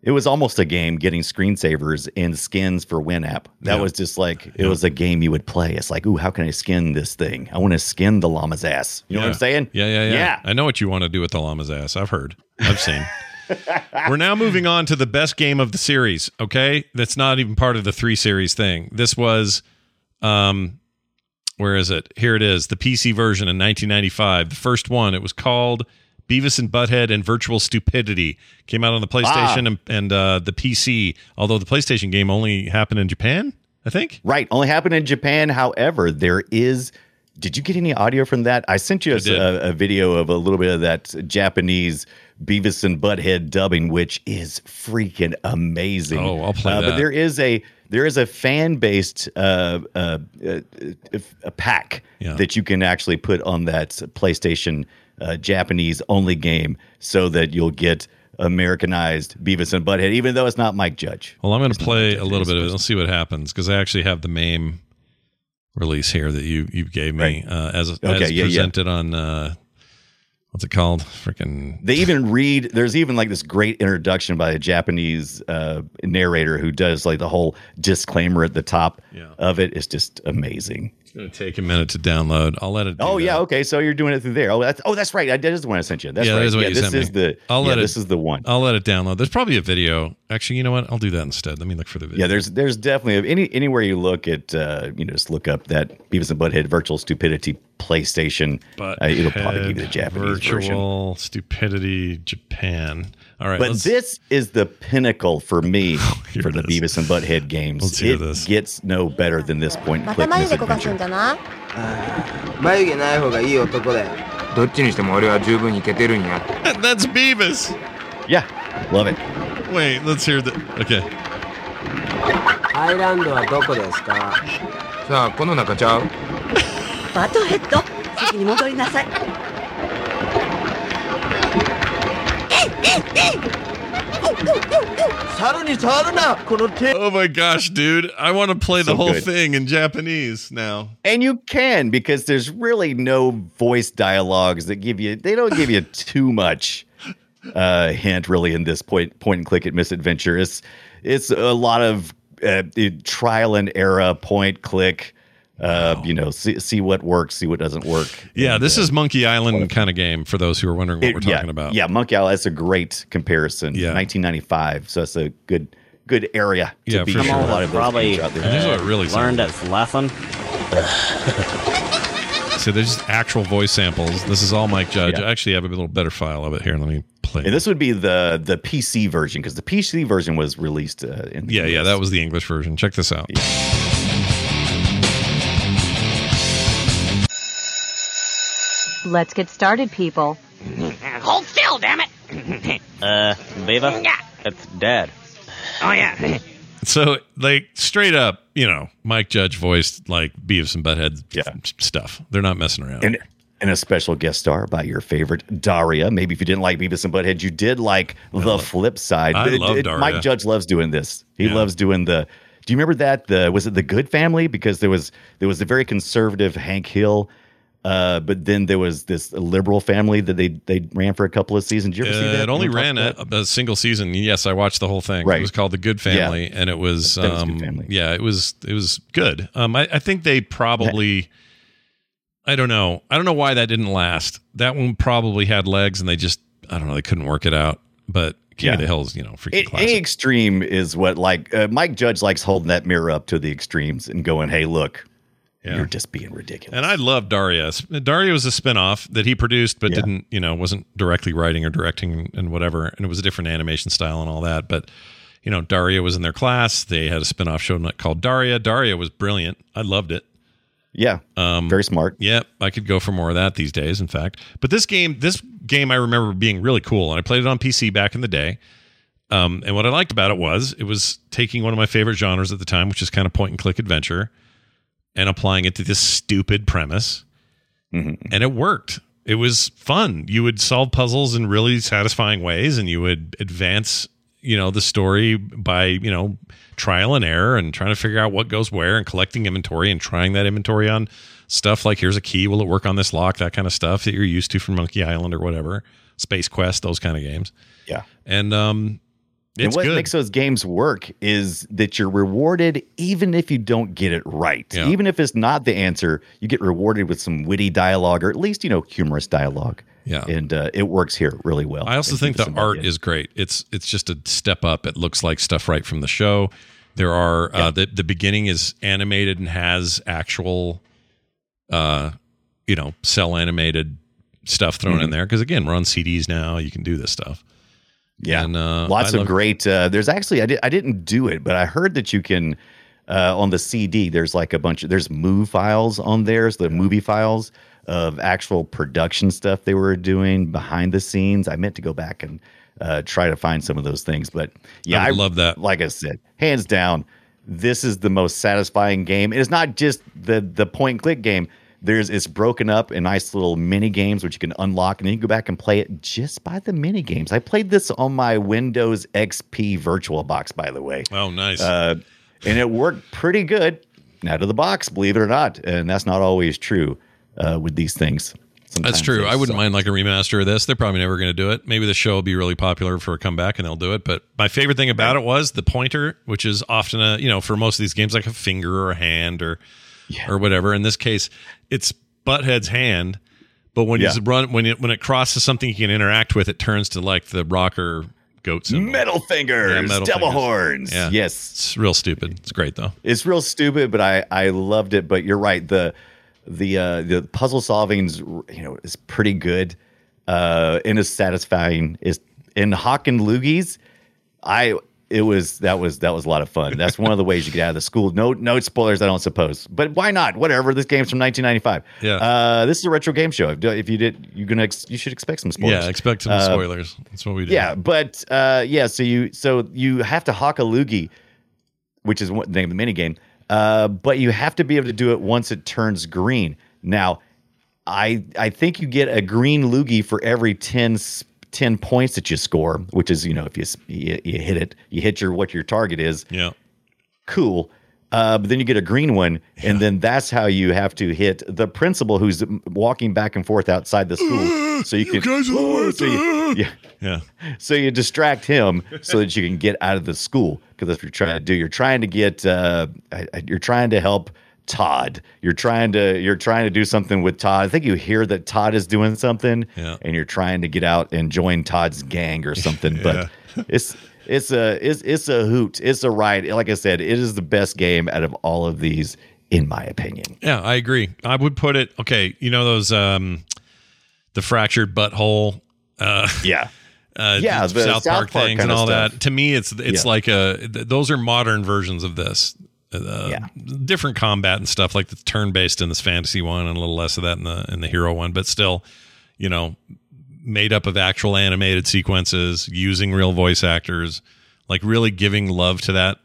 It was almost a game getting screensavers and skins for Winamp. That Yeah. was just like it was a game you would play. It's like, ooh, how can I skin this thing? I want to skin the llama's ass. You know what I'm saying? Yeah, yeah, yeah, Yeah. I know what you want to do with the llama's ass. I've heard. I've seen. We're now moving on to the best game of the series. Okay, that's not even part of the three series thing. This was, um, where is it? Here it is. The PC version in 1995. The first one. It was called Beavis and Butthead and Virtual Stupidity. Came out on the PlayStation and, and uh, the PC. Although the PlayStation game only happened in Japan, I think. Right. Only happened in Japan. However, there is. Did you get any audio from that? I sent you a, a, a video of a little bit of that Japanese Beavis and Butthead dubbing, which is freaking amazing. Oh, I'll play Uh, that. But there is a there is a fan based uh, uh, uh, a pack Yeah. that you can actually put on that PlayStation uh, Japanese only game, so that you'll get Americanized Beavis and Butthead, even though it's not Mike Judge. Well, I'm going to play a little bit of it. Let's see what happens because I actually have the MAME release here that you you gave me Right. uh, as Okay, as yeah, yeah. presented on uh, what's it called? Freaking They even read. There's even like this great introduction by a Japanese uh, narrator who does like the whole disclaimer at the top Yeah. of it. It's just amazing. It's going to take a minute to download. I'll let it. Oh yeah, that. okay. So you're doing it through there. Oh, that's oh that's right. I, that is the one I sent you. That's Yeah, right. is what yeah, you this sent is me. the. I'll yeah, let it- this is the one. I'll let it download. There's probably a video. Actually, you know what? I'll do that instead. Let me look for the video. Yeah, there's there's definitely any anywhere you look at uh, you know just look up that Beavis and Butthead Virtual Stupidity PlayStation. but uh, it'll probably give you the Japanese virtual version. stupidity Japan. All right, But let's- this is the pinnacle for me for the is. Beavis and Butthead games. Let's hear it this. gets no better than this point and また click 眉毛焦がすん misadventure. だな眉毛ない方がいい男だよどっちにしても俺は十分にいけてるんや that's Beavis. Yeah, love it. Wait, let's hear the. Okay. アイランドはどこですかさあこの中ちゃうバトヘッド席に戻りなさい Oh my gosh, dude! I want to play the whole good. thing in Japanese now. And you can because there's really no voice dialogues that give you they don't give you too much uh hint really in this point point and click at misadventure. It's it's a lot of uh, it- trial and error point click uh you know see, see what works see what doesn't work Yeah, And, this uh, is Monkey Island kind of game for those who are wondering what it- we're yeah, talking about. yeah monkey island that's a great comparison Yeah. 1995 so that's a good good area to Yeah, be for sure. a lot of Probably out there. And this is what it really learned sounds its lesson. So there's just actual voice samples. This is all Mike Judge. Yeah. I actually have a little better file of it here. Let me play. and this would be the the pc version because the pc version was released uh, in the yeah, yeah, that was the English version. Check this out. Let's get started, people. Hold still, damn it! Uh, Viva? It's dead. Oh yeah. So, like, straight up, you know, Mike Judge voiced like Beavis and Butthead Yeah. stuff. They're not messing around. and and a special guest star by your favorite Daria. Maybe if you didn't like Beavis and Butthead, you did like the flip side. I It- love it- Daria. Mike Judge loves doing this. He Yeah. loves doing the. Do you remember that? The was it the Goode Family? Because there was there was a very conservative Hank Hill, uh, but then there was this liberal family that they they ran for a couple of seasons. Did you ever see Uh, that? it only ran a, a single season. Yes, I watched the whole thing. It was called The Goode Family, and it was, That was Good um, yeah, it was it was good. Um, I, I think they probably, I don't know, I don't know why that didn't last. That one probably had legs, and they just, I don't know, they couldn't work it out. But King Yeah. of the Hills, you know, freaking classic. any extreme is what like uh, Mike Judge likes holding that mirror up to the extremes and going, "Hey, look, Yeah. you're just being ridiculous." And I love Daria. Daria was a spin-off that he produced but Yeah. didn't, you know, wasn't directly writing or directing and whatever. And it was a different animation style and all that. But, you know, Daria was in their class. They had a spin-off show called Daria. Daria was brilliant. I loved it. yeah, Um, very smart. Yep, I could go for more of that these days. In fact, but this game, this game, I remember being really cool, and I played it on PC back in the day. Um, and what I liked about it was it was taking one of my favorite genres at the time, which is kind of point and click adventure, and applying it to this stupid premise, and it worked. It was fun. You would solve puzzles in really satisfying ways, and you would advance, you know, the story by you know trial and error and trying to figure out what goes where and collecting inventory and trying that inventory on stuff like here's a key, will it work on this lock, that kind of stuff that you're used to from Monkey Island or whatever, Space Quest, those kind of games. Yeah. And um, and it's what good. makes those games work is that you're rewarded even if you don't get it right. Yeah. Even if it's not the answer, you get rewarded with some witty dialogue or at least, you know, humorous dialogue. Yeah. And uh, it works here really well. I also think the art is great. It's it's just a step up. It looks like stuff right from the show. There are uh, the the beginning is animated and has actual, uh, you know, cell animated stuff thrown Mm-hmm. in there because again, we're on CDs now. You can do this stuff. Yeah. And, uh, Lots I of great. Uh, there's actually, I, did, I didn't do it, but I heard that you can, uh, on the CD, there's like a bunch of, there's move files on there, so the movie files of actual production stuff they were doing behind the scenes. I meant to go back and uh, try to find some of those things, but yeah, I would love that. Like I said, hands down, this is the most satisfying game. It is not just the the point click game. There's it's broken up in nice little mini games which you can unlock and then you can go back and play it just by the mini games. I played this on my Windows XP Virtual Box, by the way. Oh, nice. Uh, and it worked pretty good out of the box, believe it or not. And that's not always true uh, with these things. Sometimes That's true. I wouldn't suck. mind like a remaster of this. They're probably never going to do it. Maybe the show will be really popular for a comeback and they'll do it. But my favorite thing about it was the pointer, which is often a you know for most of these games like a finger or a hand or or whatever. In this case, it's Butthead's hand. But when Yeah. you run when it when it crosses something you can interact with, it turns to like the rocker goat symbol. Metal fingers, Yeah, metal devil fingers. horns. Yeah. Yes. It's real stupid. It's great though. it's real stupid, but I I loved it. But you're right the the uh, the puzzle solving's you know is pretty good, uh, and is satisfying. Is in Hawk and Loogies, I it was that was that was a lot of fun. That's one of the ways you get out of the school. No no spoilers, I don't suppose, but why not? Whatever. This game's from 1995. Yeah. Uh, this is a retro game show. If, you did, you're gonna ex- you should expect some spoilers. Yeah, expect some Uh, spoilers. That's what we do. yeah, but uh, yeah, so you so you have to hawk a loogie, which is what the name of the mini game. Uh, but you have to be able to do it once it turns green. Now, I I think you get a green loogie for every 10, s- 10 points that you score, which is you know if you, you you hit it, you hit your what your target is. Yeah. Cool. Uh, but then you get a green one, and then that's how you have to hit the principal who's walking back and forth outside the school. So you can. so you- yeah. Yeah. So you distract him so that you can get out of the school because that's what you're trying to do. You're trying to get. Uh, you're trying to help Todd. You're trying to. You're trying to do something with Todd. I think you hear that Todd is doing something, Yeah. and you're trying to get out and join Todd's gang or something. But it's it's a it's it's a hoot. It's a ride. Like I said, it is the best game out of all of these, in my opinion. Yeah, I agree. I would put it okay. You know those um, the Fractured But Whole. Uh, Yeah. uh, Yeah, South, South Park, Park things and all that. To me, it's it's Yeah. like a th- those are modern versions of this. Uh, Yeah. different combat and stuff like the turn based in this fantasy one, and a little less of that in the in the hero one, but still, you know, made up of actual animated sequences using real voice actors, like really giving love to that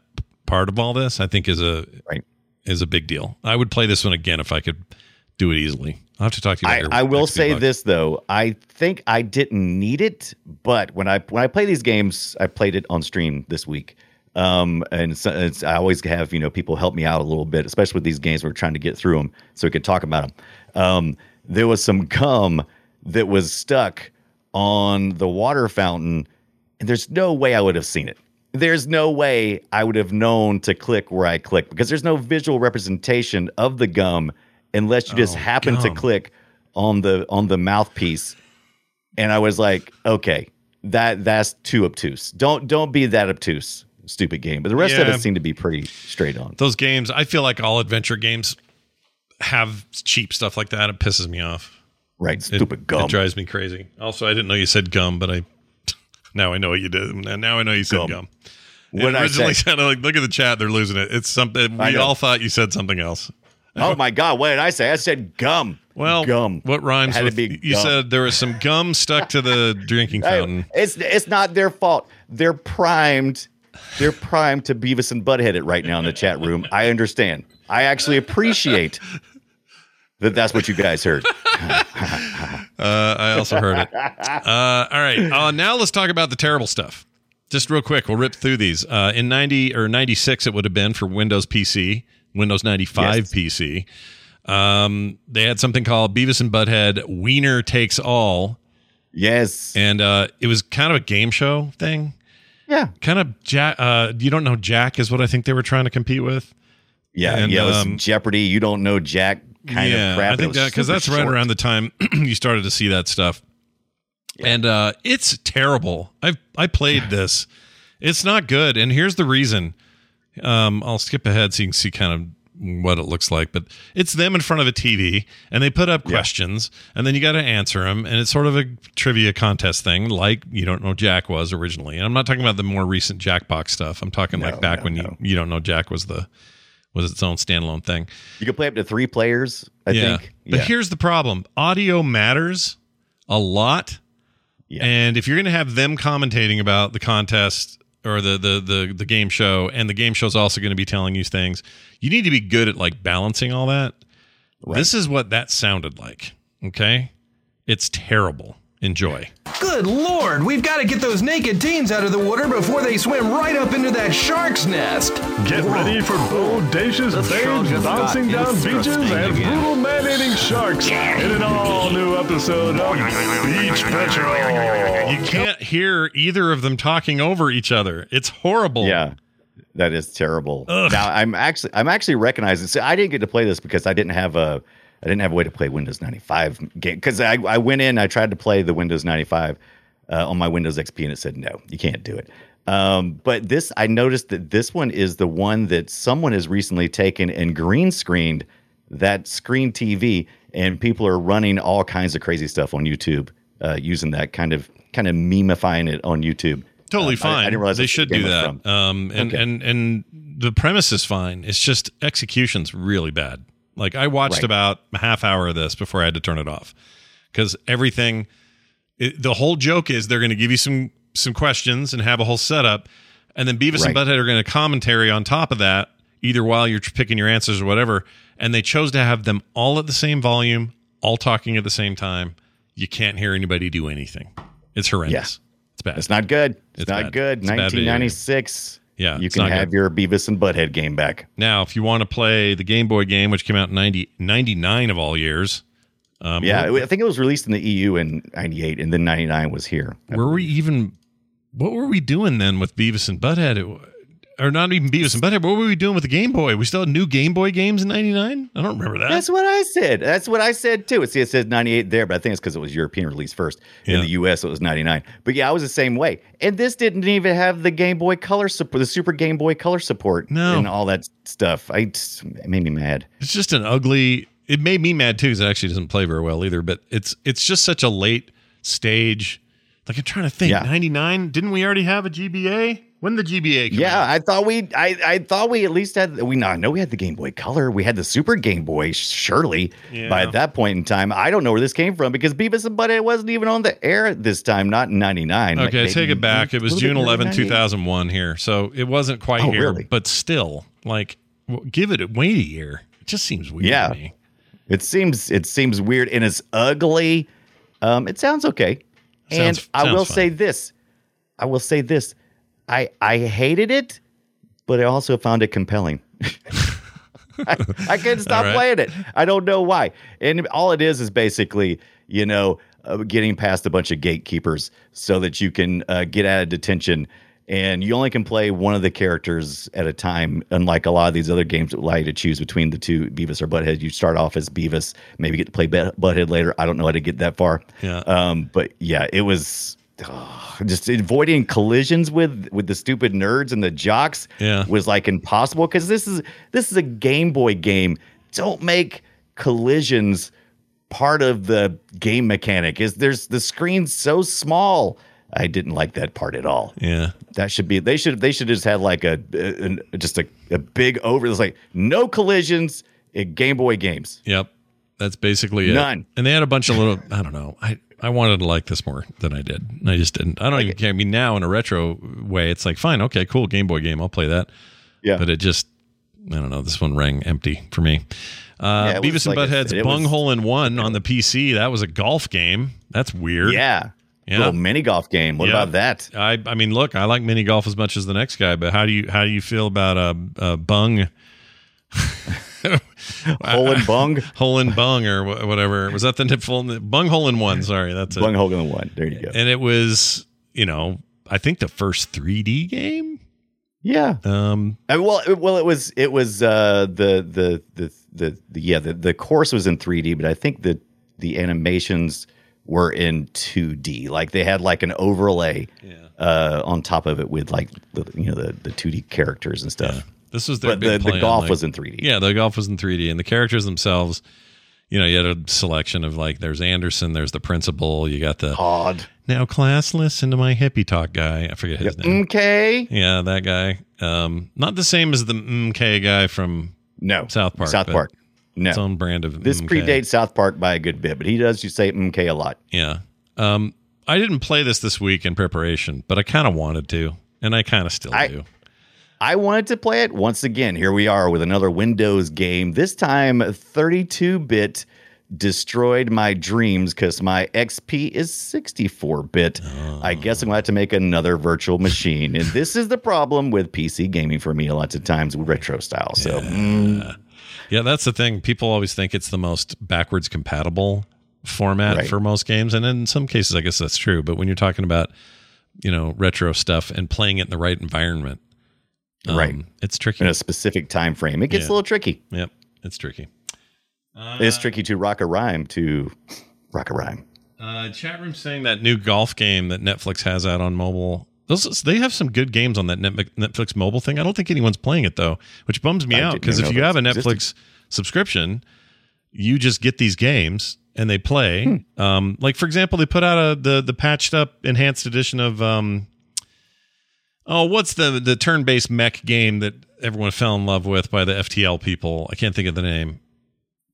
part of all this. I think is a Right. is a big deal. I would play this one again if I could do it easily. I'll have to talk to you. I, I will say this though. I think I didn't need it, but when I when I play these games, I played it on stream this week. Um, and so it's, I always have you know people help me out a little bit, especially with these games. We're trying to get through them so we could talk about them. Um, there was some gum that was stuck on the water fountain, and there's no way I would have seen it. There's no way I would have known to click where I click because there's no visual representation of the gum unless you just Oh, happen to click on the on the mouthpiece. And I was like, okay, that that's too obtuse. Don't don't be that obtuse, stupid game. But the rest of it seemed to be pretty straight on. those games. I feel like all adventure games have cheap stuff like that. It pisses me off. Right, It, stupid gum. It drives me crazy. Also, I didn't know you said gum, but I now I know what you did. Now I know you said Gum. gum. What It originally sounded like look at the chat. They're losing it. It's something we all thought you said something else. oh my god, what did I say? I said gum. Well, gum. What rhymes Had to be you gum. said there was some gum stuck to the drinking fountain. it's it's not their fault. They're primed. They're primed to Beavis and Butthead it right now in the chat room. I understand. I actually appreciate that. That's what you guys heard. Uh, I also heard it. Uh, all right. Uh, now let's talk about the terrible stuff. Just real quick, we'll rip through these. Uh, in 90 or 96, it would have been for Windows PC, Windows 95 Yes. PC. Um, they had something called Beavis and Butthead Wiener Takes All. Yes. And uh, it was kind of a game show thing. Yeah. Kind of Jack. Uh, you don't know Jack is what I think they were trying to compete with. Yeah. And, yeah. It was um, Jeopardy. You don't know Jack kind yeah, of crap. I think that because super that's right around the time you started to see that stuff. And uh, it's terrible. I've I played this. It's not good. And here's the reason. Um, I'll skip ahead so you can see kind of what it looks like. But it's them in front of a TV, and they put up questions, and then you got to answer them. And it's sort of a trivia contest thing, like you don't know Jack was originally. And I'm not talking about the more recent Jackbox stuff. I'm talking like back no, when no. you you don't know Jack was the was its own standalone thing. You can play up to three players. I yeah. think. But yeah. here's the problem audio matters a lot. Yeah. And if you're going to have them commentating about the contest or the the the the game show, and the game show is also going to be telling you things. You need to be good at like balancing all that. This is what that sounded like. Okay, it's terrible. Enjoy. Good lord, we've got to get those naked teens out of the water before they swim right up into that shark's nest. Get ready for bodacious babes bouncing down beaches and brutal man-eating sharks in an all-new episode of Beach Patrol. You can't hear either of them talking over each other. It's horrible. Yeah. That is terrible. Ugh. Now I'm actually I'm actually recognizing. So I didn't get to play this because I didn't have a I didn't have a way to play Windows 95 game because I, I went in I tried to play the Windows 95 uh, on my Windows XP and it said no you can't do it. Um, but this I noticed that this one is the one that someone has recently taken and green screened that screen TV and people are running all kinds of crazy stuff on YouTube uh, using that kind of kind of memifying it on YouTube. Totally Uh, fine. I, didn't realize they should do that. Um, and Okay. and and the premise is fine. It's just execution's really bad. Like I watched Right. about a half hour of this before I had to turn it off because everything. It, the whole joke is they're going to give you some some questions and have a whole setup, and then Beavis and Butthead are going to commentary on top of that, either while you're picking your answers or whatever. And they chose to have them all at the same volume, all talking at the same time. You can't hear anybody do anything. It's horrendous. It's bad. It's not good. It's, It's not bad. good. It's bad 1996. Yeah, you can have good. your Beavis and Butthead game back. Now, if you want to play the Game Boy game, which came out in 90, 99 of all years, um, yeah, I think it was released in the EU in '98, and then '99 was here. were we even? What were we doing then with Beavis and Butthead? It- or not even Beavis and Butthead? What were we doing with the Game Boy? We still had new Game Boy games in '99. I don't remember that. That's what I said. That's what I said too. See, it says 98 there, but I think it's because it was European release first. In Yeah. the US, it was 99. But yeah, I was the same way. And this didn't even have the Game Boy Color support, the Super Game Boy Color support, No. and all that stuff. I it made me mad. It's just an ugly. It made me mad too because it actually doesn't play very well either. But it's it's just such a late stage. Like I'm trying to think. Yeah. '99. Didn't we already have a GBA? When the GBA? Come Yeah, out? I thought we, I, I thought we at least had. We no, I know we had the Game Boy Color. We had the Super Game Boy. Surely, Yeah. by that point in time, I don't know where this came from because Beavis and Butthead wasn't even on the air at this time. Not in '99. Okay, take it back. It was June 11, 2001 here. So it wasn't quite Oh, here, really? but still, like, give it, a wait a year. It just seems weird Yeah. to me. It seems it seems weird and it's ugly. Um, it sounds okay. and Sounds- I will sounds say this. I will say this. I I hated it, but I also found it compelling. I, I couldn't stop right. playing it. I don't know why. And all it is is basically, you know, uh, getting past a bunch of gatekeepers so that you can uh, get out of detention. And you only can play one of the characters at a time, unlike a lot of these other games that allow you to choose between the two Beavis or Butthead. You start off as Beavis, maybe get to play Butthead later. I don't know how to get that far. Yeah. Um, but yeah, it was oh, just avoiding collisions with with the stupid nerds and the jocks Yeah. was like impossible because this is this is a Game Boy game. Don't make collisions part of the game mechanic. Is there's the screen's so small. I didn't like that part at all. Yeah. That should be they should they should just had like a, a, a- just a, a big over. It's like no collisions in Game Boy games. Yep. That's basically it. None. And they had a bunch of little, I don't know. I, I wanted to like this more than I did. I just didn't. I don't even care. I mean, now in a retro way, it's like, fine, okay, cool, Game Boy game. I'll play that. Yeah. But it just, I don't know. This one rang empty for me. Uh, Yeah, Beavis and like Butthead's said, it was- in One on the PC. That was a golf game. That's weird. Yeah. Yeah. Little mini golf game. What Yeah. about that? I I mean, look, I like mini golf as much as the next guy, but how do you how do you feel about a uh, uh, bung? Hole and bung. hole in bung or whatever. Was that the nip full bung hole in one? Sorry, that's it. Bung hole in one. There you go. And it was, you know, I think the first 3D game. Yeah. Um, I, well, it, well, it was it was uh, the, the the the the yeah the the course was in 3D, but I think the the animations were in 2D. Like they had like an overlay uh, on top of it with like the, you know the the 2D characters and stuff. This was their But big the, the golf like- was in 3D. Yeah, the golf was in 3D, and the characters themselves. You know, you had a selection of like, there's Anderson, there's the principal, you got the Odd. now class, listen to my hippie talk guy. I forget his name. Okay. Yeah, that guy. Um, not the same as the MK guy from No. South Park. South Park. No. Its own brand of This MK. predates South Park by a good bit, but he does you say MK a lot. Yeah. Um, I didn't play this this week in preparation, but I kind of wanted to. and I kind of still I- do. I wanted to play it once again. Here we are with another Windows game. This time, 32 bit destroyed my dreams because my XP is 64 bit. I guess I'm going to have to make another virtual machine. And this is the problem with PC gaming for me, lots of times retro style. So, mm, Yeah, that's the thing. People always think it's the most backwards compatible format Right. for most games, and in some cases, I guess that's true. But when you're talking about, you know, retro stuff and playing it in the right environment, um, Right. it's tricky. in a specific time frame, it gets Yeah. a little tricky. Yep, it's tricky. it's tricky to rock a rhyme to rock a rhyme. Uh, chat room saying that new golf game that Netflix has out on mobile. Those they have some good games on that Net- Netflix mobile thing. I don't think anyone's playing it though, which bums me I out because if you have a Netflix existed. subscription, you just get these games and they play. Hmm. Um, like for example, they put out a the the patched up enhanced edition of um, oh, what's the the turn based mech game that everyone fell in love with by the FTL people? I can't think of the name.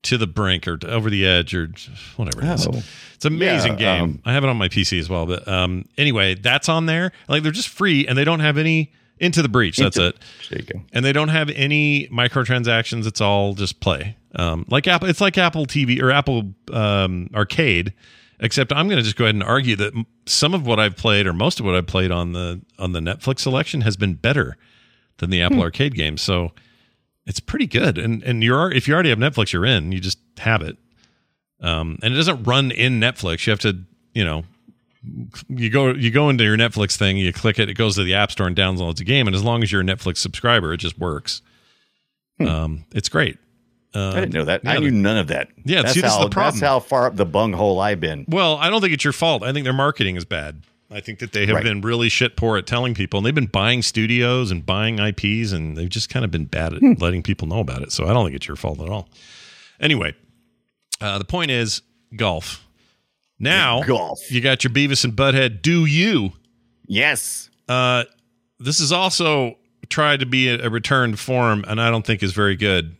To the brink or over the edge or whatever it is. Oh. It's an amazing Yeah, game. um, I have it on my PC as well. But um, anyway, that's on there. Like they're just free and they don't have any into the breach. That's it. And they don't have any microtransactions. It's all just play. Um, like Apple, it's like Apple TV or Apple um, Arcade. Except I'm going to just go ahead and argue that some of what I've played or most of what I've played on the on the Netflix selection has been better than the Apple Arcade games. So it's pretty good. And and you're if you already have Netflix, you're in. You just have it. Um, and it doesn't run in Netflix. You have to, you know, you go you go into your Netflix thing, you click it, it goes to the App Store and downloads a game. And as long as you're a Netflix subscriber, it just works. Um, it's great. Uh, I didn't know that. I knew none of that. Yeah, that's see, this is how the problem. that's how far up the bunghole I've been. Well, I don't think it's your fault. I think their marketing is bad. I think that they have Right. been really shit poor at telling people, and they've been buying studios and buying IPs, and they've just kind of been bad at Hmm. letting people know about it. So I don't think it's your fault at all. Anyway, uh, the point is golf. Now, Golf. you got your Beavis and Butthead. Do you? Yes. Uh, this is also tried to be a, a returned form, and I don't think is very good.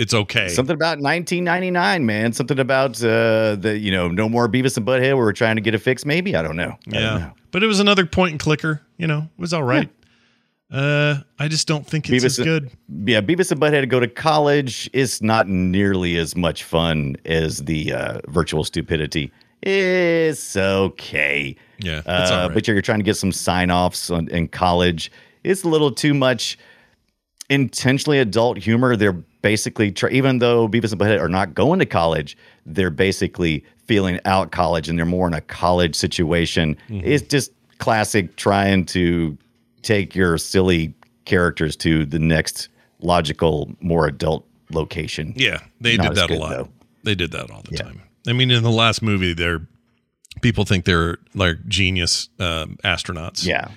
It's okay. Something about 1999, man. Something about uh, the you know no more Beavis and Butthead. We were trying to get a fix. Maybe I don't know. I don't Yeah, know. but it was another point and clicker. You know, it was all right. Uh, I just don't think it's as Beavis- good. Yeah, Beavis and Butthead to go to college is not nearly as much fun as the uh, virtual stupidity. It's okay. Yeah, it's Uh, right. But you're trying to get some sign offs in college. It's a little too much intentionally adult humor. They're basically, even though Beavis and Butthead are not going to college, they're basically feeling out college and they're more in a college situation. Mm-hmm. It's just classic trying to take your silly characters to the next logical, more adult location. Yeah, they Not did that a lot. though. They did that all the Yeah. time. I mean, in the last movie, they're people think they're like genius um, astronauts. Yeah.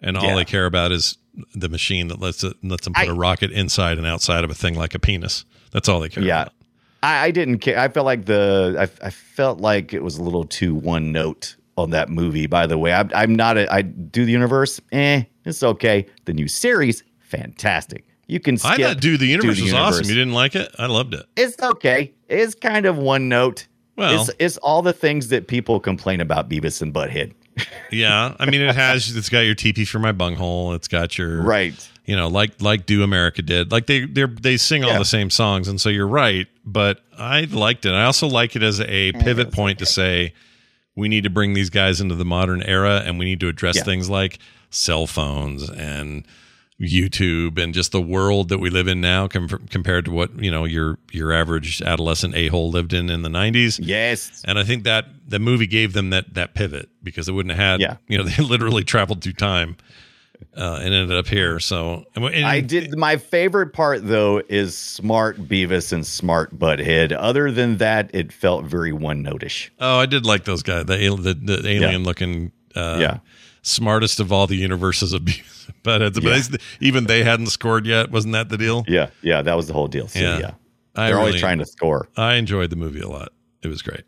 and all Yeah. they care about is the machine that lets it lets them put I- a rocket inside and outside of a thing like a penis. That's all they care Yeah. about. I, I didn't care. I felt like the I, I felt like it was a little too one note on that movie. By the way, I'm, I'm not a I do the universe. Eh, it's okay. The new series, fantastic. You can skip. I thought Do the Universe Do the was awesome. You didn't like it? I loved it. It's okay. It's kind of one note. Well- it's, it's all the things that people complain about Beavis and Butthead. Yeah, I mean, it has. It's got your TP for my bunghole. It's got your Right. You know, like like Do America did. Like they they they sing all Yeah. the same songs, and so you're right. But I liked it. I also like it as a pivot point to say we need to bring these guys into the modern era, and we need to address Yeah. things like cell phones and YouTube and just the world that we live in now com- compared to what you know your your average adolescent a hole lived in in the 90s. Yes. And I think that the movie gave them that that pivot because they wouldn't have had, Yeah. you know, they literally traveled through time uh, and ended up here. So and, and- I did. My favorite part though is smart Beavis and smart Butthead. Other than that, it felt very one notish. Oh, I did like those guys. The the, the alien looking, uh, Yeah. Smartest of all the universes of Buttheads. But Yeah. they- even they hadn't scored yet. Wasn't that the deal? Yeah, yeah, that was the whole deal. So, Yeah. yeah, they're always trying to score. I enjoyed the movie a lot. It was great.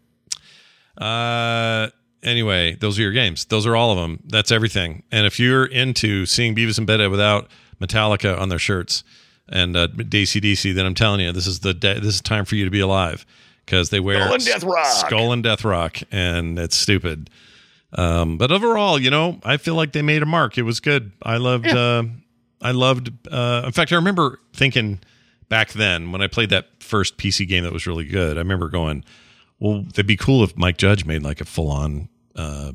Uh, anyway, those are your games. Those are all of them. That's everything. And if you're into seeing Beavis and Butthead without Metallica on their shirts and uh, AC/DC, then I'm telling you, this is the day, this is time for you to be alive because they wear Skull and Death Rock. Skull and Death Rock, and it's stupid. Um, but overall, you know, I feel like they made a mark. It was good. I loved. Uh, I loved. Uh, in fact, I remember thinking back then when I played that first PC game that was really good. I remember going, "Well, it'd be cool if Mike Judge made like a full on uh,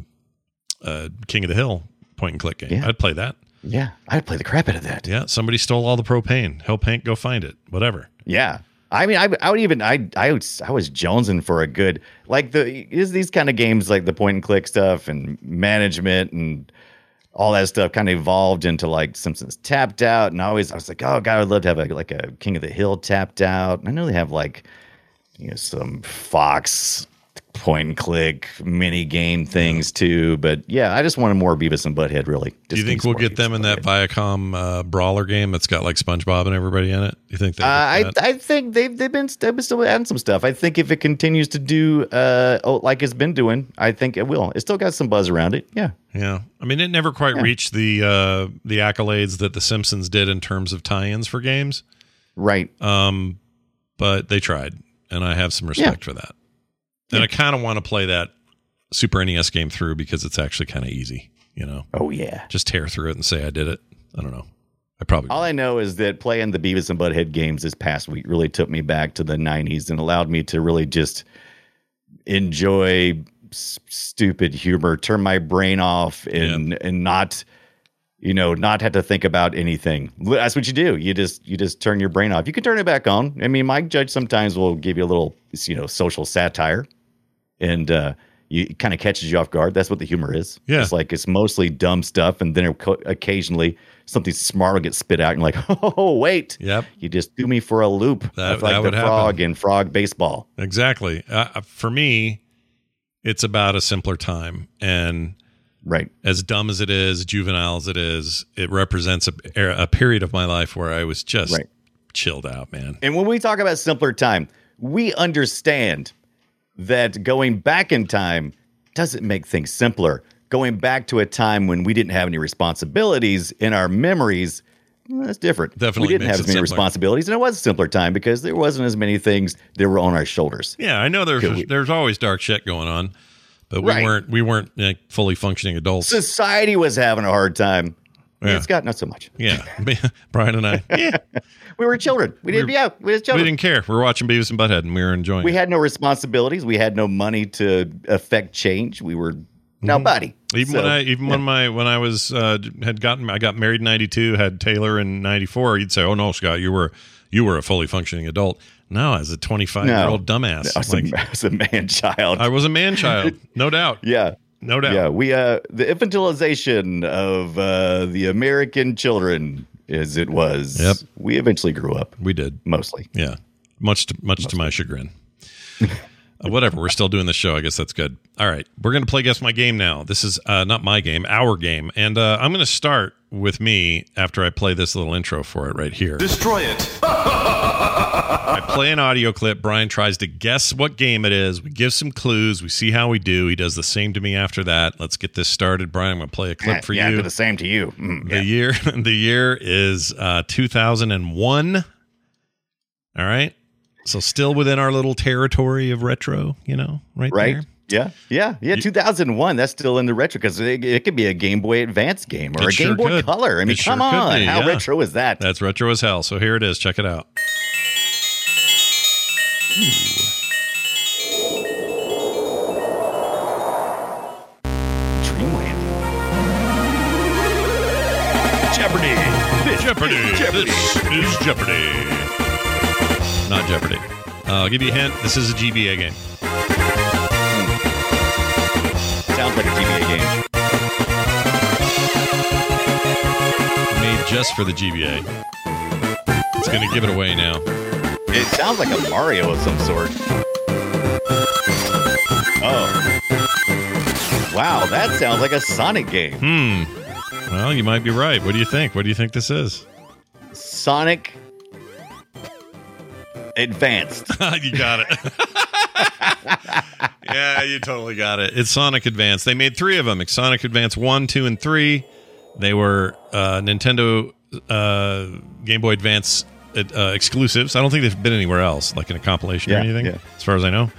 uh, King of the Hill point and click game. Yeah. I'd play that. Yeah, I'd play the crap out of that. Yeah, somebody stole all the propane. Hell Hank go find it. Whatever. Yeah. I mean, I, I would even I I was I was jonesing for a good like the is these kind of games like the point and click stuff and management and all that stuff kind of evolved into like Simpsons tapped out and I always I was like oh god I'd love to have a, like a King of the Hill tapped out. And I know they have like you know some Fox point and click mini game things too but yeah I just wanted more Beavis and Butthead really. Do you think we'll get them in that Viacom uh, brawler game that's got like SpongeBob and everybody in it? You think? Uh, I? I think they've they've been they've been still adding some stuff. I think if it continues to do uh oh, like it's been doing, I think it will. It's still got some buzz around it. Yeah. Yeah, I mean, it never quite Yeah. reached the uh, the accolades that The Simpsons did in terms of tie-ins for games. Right. Um, but they tried, and I have some respect for that. And I kind of want to play that Super NES game through because it's actually kind of easy. You know. Oh yeah. Just tear through it and say I did it. I don't know. I probably All I know is that playing the Beavis and Butthead games this past week really took me back to the 90s and allowed me to really just enjoy s- stupid humor, turn my brain off and and not you know, not have to think about anything. That's what you do. You just you just turn your brain off. You can turn it back on. I mean, Mike Judge sometimes will give you a little, you know, social satire and uh you kind of catches you off guard. That's what the humor is. Yeah. It's like it's mostly dumb stuff, and then co- occasionally something smart will get spit out, and like, oh wait, Yep. you just threw me for a loop. That- like that the would happen. frog in frog baseball. Exactly. Uh, for me, it's about a simpler time, and right as dumb as it is, juvenile as it is, it represents a, er, a period of my life where I was just Right. chilled out, man. And when we talk about simpler time, we understand that going back in time doesn't make things simpler. Going back to a time when we didn't have any responsibilities in our memories, that's different. Definitely we didn't have as many simpler. responsibilities, and it was a simpler time because there wasn't as many things that were on our shoulders. Yeah, I know there's there's always dark shit going on, but we Right. weren't we weren't like, fully functioning adults. Society was having a hard time. Yeah. It's got not so much. Yeah, Brian and I, yeah, We were children. We didn't. We- yeah, we were children. we didn't care. We were watching Beavis and Butthead, and we were enjoying. We it. had no responsibilities. We had no money to affect change. We were nobody. Mm-hmm. Even So, when I even when my when I was uh, had gotten I got married in '92, had Taylor in '94. You'd say, "Oh no, Scott, you were you were a fully functioning adult." No, as a 25 year old dumbass, I was, like a, I was a man child. I was a man child, no doubt, yeah. no doubt. Yeah, we uh the infantilization of uh the American children as it was. Yep. We eventually grew up We did, mostly. yeah, much to, much to my chagrin. Uh, whatever, we're still doing the show. I guess that's good. All right, we're gonna play guess my game now. This is uh, not my game, our game, and uh, I'm gonna start with me after I play this little intro for it right here. Destroy it. I play an audio clip. Brian tries to guess what game it is. We give some clues. We see how we do. He does the same to me after that. Let's get this started. Brian, I'm going to play a clip for you. yeah, you. do the same to you. Mm, The yeah. year the year is uh 2001. All right. So still within our little territory of retro, you know, right Right? there. Yeah, yeah, yeah. 2001. That's still in the retro because it, it could be a Game Boy Advance game or It a sure Game Boy could. Color. I mean, It come could on. be, How yeah. retro is that? That's retro as hell. So here it is. Check it out. Dreamland. Jeopardy. Jeopardy. This is Jeopardy. Not Jeopardy. Uh, I'll give you a hint. This is a GBA game. Sounds like a GBA game. Made just for the GBA. It's going to give it away now. It sounds like a Mario of some sort. Oh. Wow, that sounds like a Sonic game. Hmm. Well, you might be right. What do you think? What do you think this is? Sonic Advanced. you got it. yeah, you totally got it. It's Sonic Advance. They made three of them: Sonic Advance One, Two, and Three. They were uh, Nintendo uh, Game Boy Advance uh, exclusives. I don't think they've been anywhere else, like in a compilation or anything, yeah. as far as I know.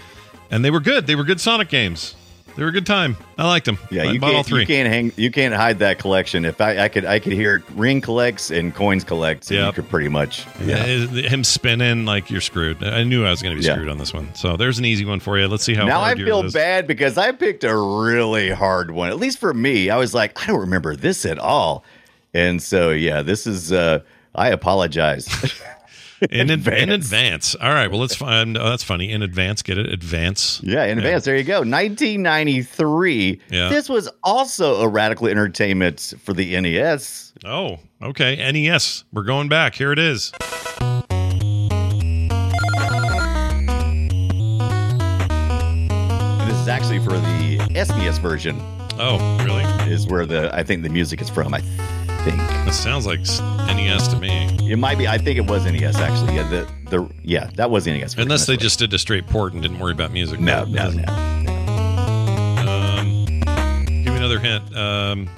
And they were good. They were good Sonic games. They were a good time. I liked them. Yeah, I you bought all can't, three. you can't hang, you can't hide that collection. If I, I could, I could hear ring collects and coins collects. Yep. you could pretty much. Yeah. Yeah. him spinning like you're screwed. I knew I was going to be Yeah. screwed on this one. So there's an easy one for you. Let's see how Now I feel bad because I picked a really hard one. At least for me, I was like, I don't remember this at all. And so, yeah, this is. uh I apologize. in, advance. in advance. All right. Well, let's find. Oh, that's funny. In advance, get it? Advance. Yeah, in advance. There you go. 1993. Yeah. This was also a radical entertainment for the NES. Oh, okay. NES. We're going back. Here it is. This is actually for the SNES version. Oh, really? Is where the I think the music is from. I think That sounds like NES to me. it might be. I think it was NES actually. Yeah, the the yeah that was NES. Unless they just did a straight port and didn't worry about music. no That no no. Um, give me another hint. Um,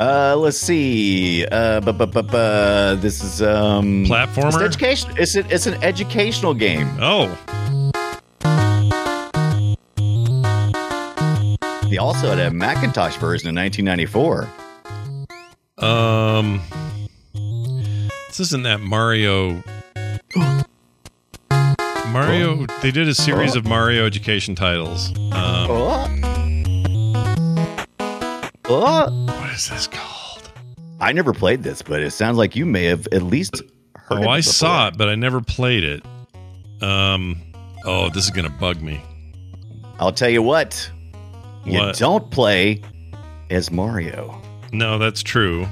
Uh, let's see. Uh, bu- bu- bu- bu- this is um Platformer? It's education. It's an, it's an educational game. oh, They also had a Macintosh version in 1994. Um, this isn't that Mario. Mario. They did a series of Mario education titles. Um, what is this called? I never played this, but it sounds like you may have at least heard. Oh, I saw it, but I never played it. Um, oh, this is gonna bug me. I'll tell you what. You What? don't play as Mario. No, that's true.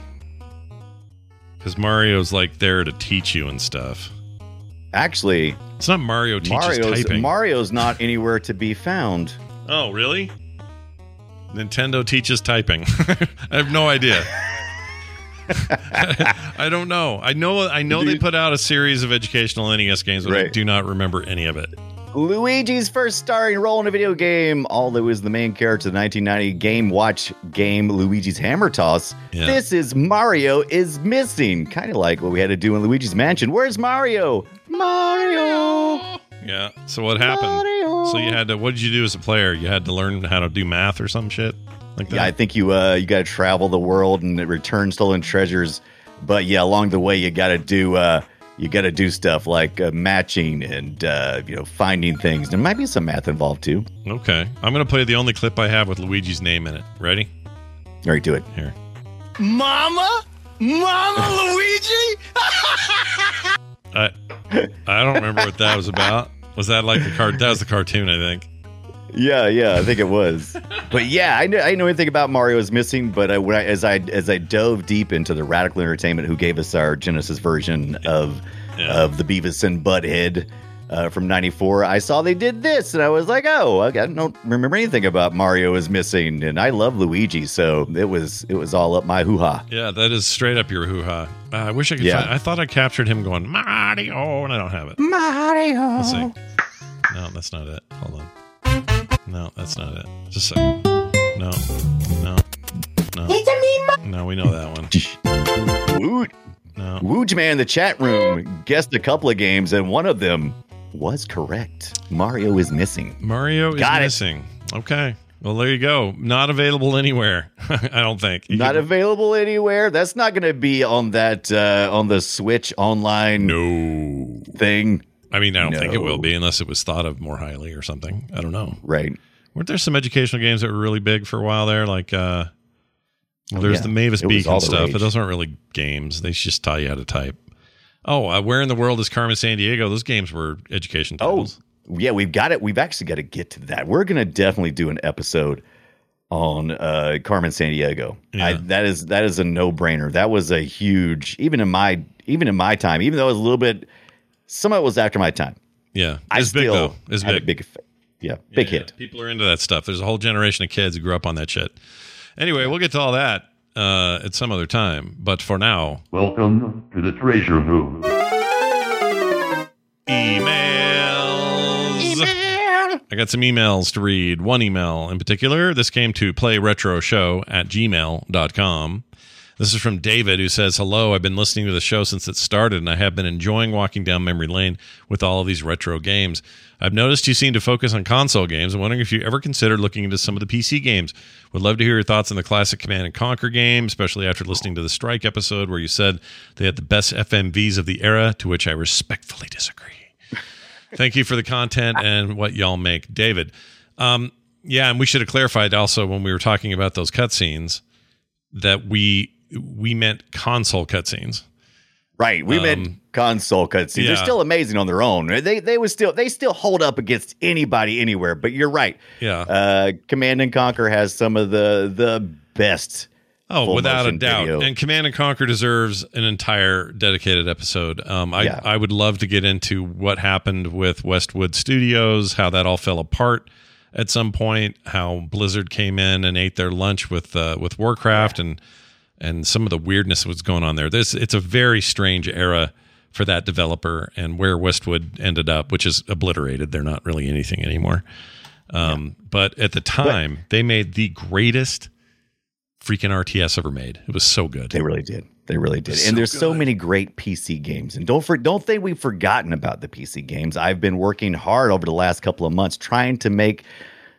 Because Mario's like there to teach you and stuff. Actually, It's not Mario teaches Mario's typing. Mario's not anywhere to be found. oh, really? Nintendo teaches typing. I have no idea. I don't know. I know. I know they put out a series of educational NES games, but I do not remember any of it. Luigi's first starring role in a video game, although was the main character of the 1990 Game Watch game Luigi's Hammer Toss. Yeah. This is Mario is missing, kind of like what we had to do in Luigi's Mansion. Where's Mario? Mario. Yeah. So what happened? Mario. So you had to. What did you do as a player? You had to learn how to do math or some shit like that. Yeah, I think you uh you got to travel the world and return stolen treasures, but yeah, along the way you got to do uh you got to do stuff like uh, matching and uh, you know finding things. There might be some math involved too. Okay. I'm gonna play the only clip I have with Luigi's name in it. Ready? All right, do it. Here. Mama? Mama Luigi? I I don't remember what that was about. Was that like the card? That was the cartoon, I think. Yeah, yeah, I think it was. but yeah, I know I know anything about Mario is missing, but I, when I, as I as I dove deep into the Radical Entertainment, who gave us our Genesis version of Yeah. of the Beavis and Butthead uh, from '94, I saw they did this, and I was like, oh, I don't remember anything about Mario is missing, and I love Luigi, so it was it was all up my hoo ha. Yeah, that is straight up your hoo ha. Uh, I wish I could. Yeah. Find, I thought I captured him going Mario, and I don't have it. Mario. Let's see. No, that's not it. Hold on. No, that's not it. Just a second. No, no, no. No, we know that one. Woot. No. Wooj Man in the chat room guessed a couple of games, and one of them was correct. Mario is missing. Mario is it. missing. Okay. Well, there you go. Not available anywhere. I don't think. You Not can- available anywhere. That's not going to be on that uh, on the Switch online No. thing, I mean, I don't think it will be unless it was thought of more highly or something. I don't know. right? Weren't there some educational games that were really big for a while there? Like, uh, well, there's yeah. the Mavis It Beacon stuff, rage. but those aren't really games. They just tell you how to type. Oh, uh, where in the world is Carmen Sandiego? Those games were education Oh, yeah, we've got it. We've actually got to get to that. We're going to definitely do an episode on uh, Carmen Sandiego. I, Yeah. that is that is a no brainer. That was a huge, even in my even in my time, even though it was a little bit. Some of it was after my time. yeah, I it's big still though. It's had a big. big, effect. yeah, big Yeah, hit. People are into that stuff. There's a whole generation of kids who grew up on that shit. Anyway, we'll get to all that uh, at some other time. But for now, Welcome to the treasure room. emails. I got some emails to read. One email in particular. This came to playretroshow at gmail.com. This is from David, who says, Hello, I've been listening to the show since it started, and I have been enjoying walking down memory lane with all of these retro games. I've noticed you seem to focus on console games. I'm wondering if you ever considered looking into some of the PC games. Would love to hear your thoughts on the classic Command and Conquer game, especially after listening to the Strike episode where you said they had the best FMVs of the era, to which I respectfully disagree. Thank you for the content and what y'all make. David, um, yeah, and we should have clarified also when we were talking about those cutscenes that we we meant console cutscenes. Right. We meant Um, console cutscenes. They're still amazing on their own. They they would still they still hold up against anybody anywhere. But you're right. Yeah. Uh, Command and Conquer has some of the the best. Oh, without a doubt. video. And Command and Conquer deserves an entire dedicated episode. Um, I, Yeah. I would love to get into what happened with Westwood Studios, how that all fell apart at some point, how Blizzard came in and ate their lunch with uh, with Warcraft, and and some of the weirdness that was going on there. This it's a very strange era for that developer, and where Westwood ended up, which is obliterated. They're not really anything anymore. Um, But at the time, they made the greatest freaking RTS ever made. It was so good. They really did. They really did. So and there's so many great PC games. And don't for, don't think we've forgotten about the PC games. I've been working hard over the last couple of months trying to make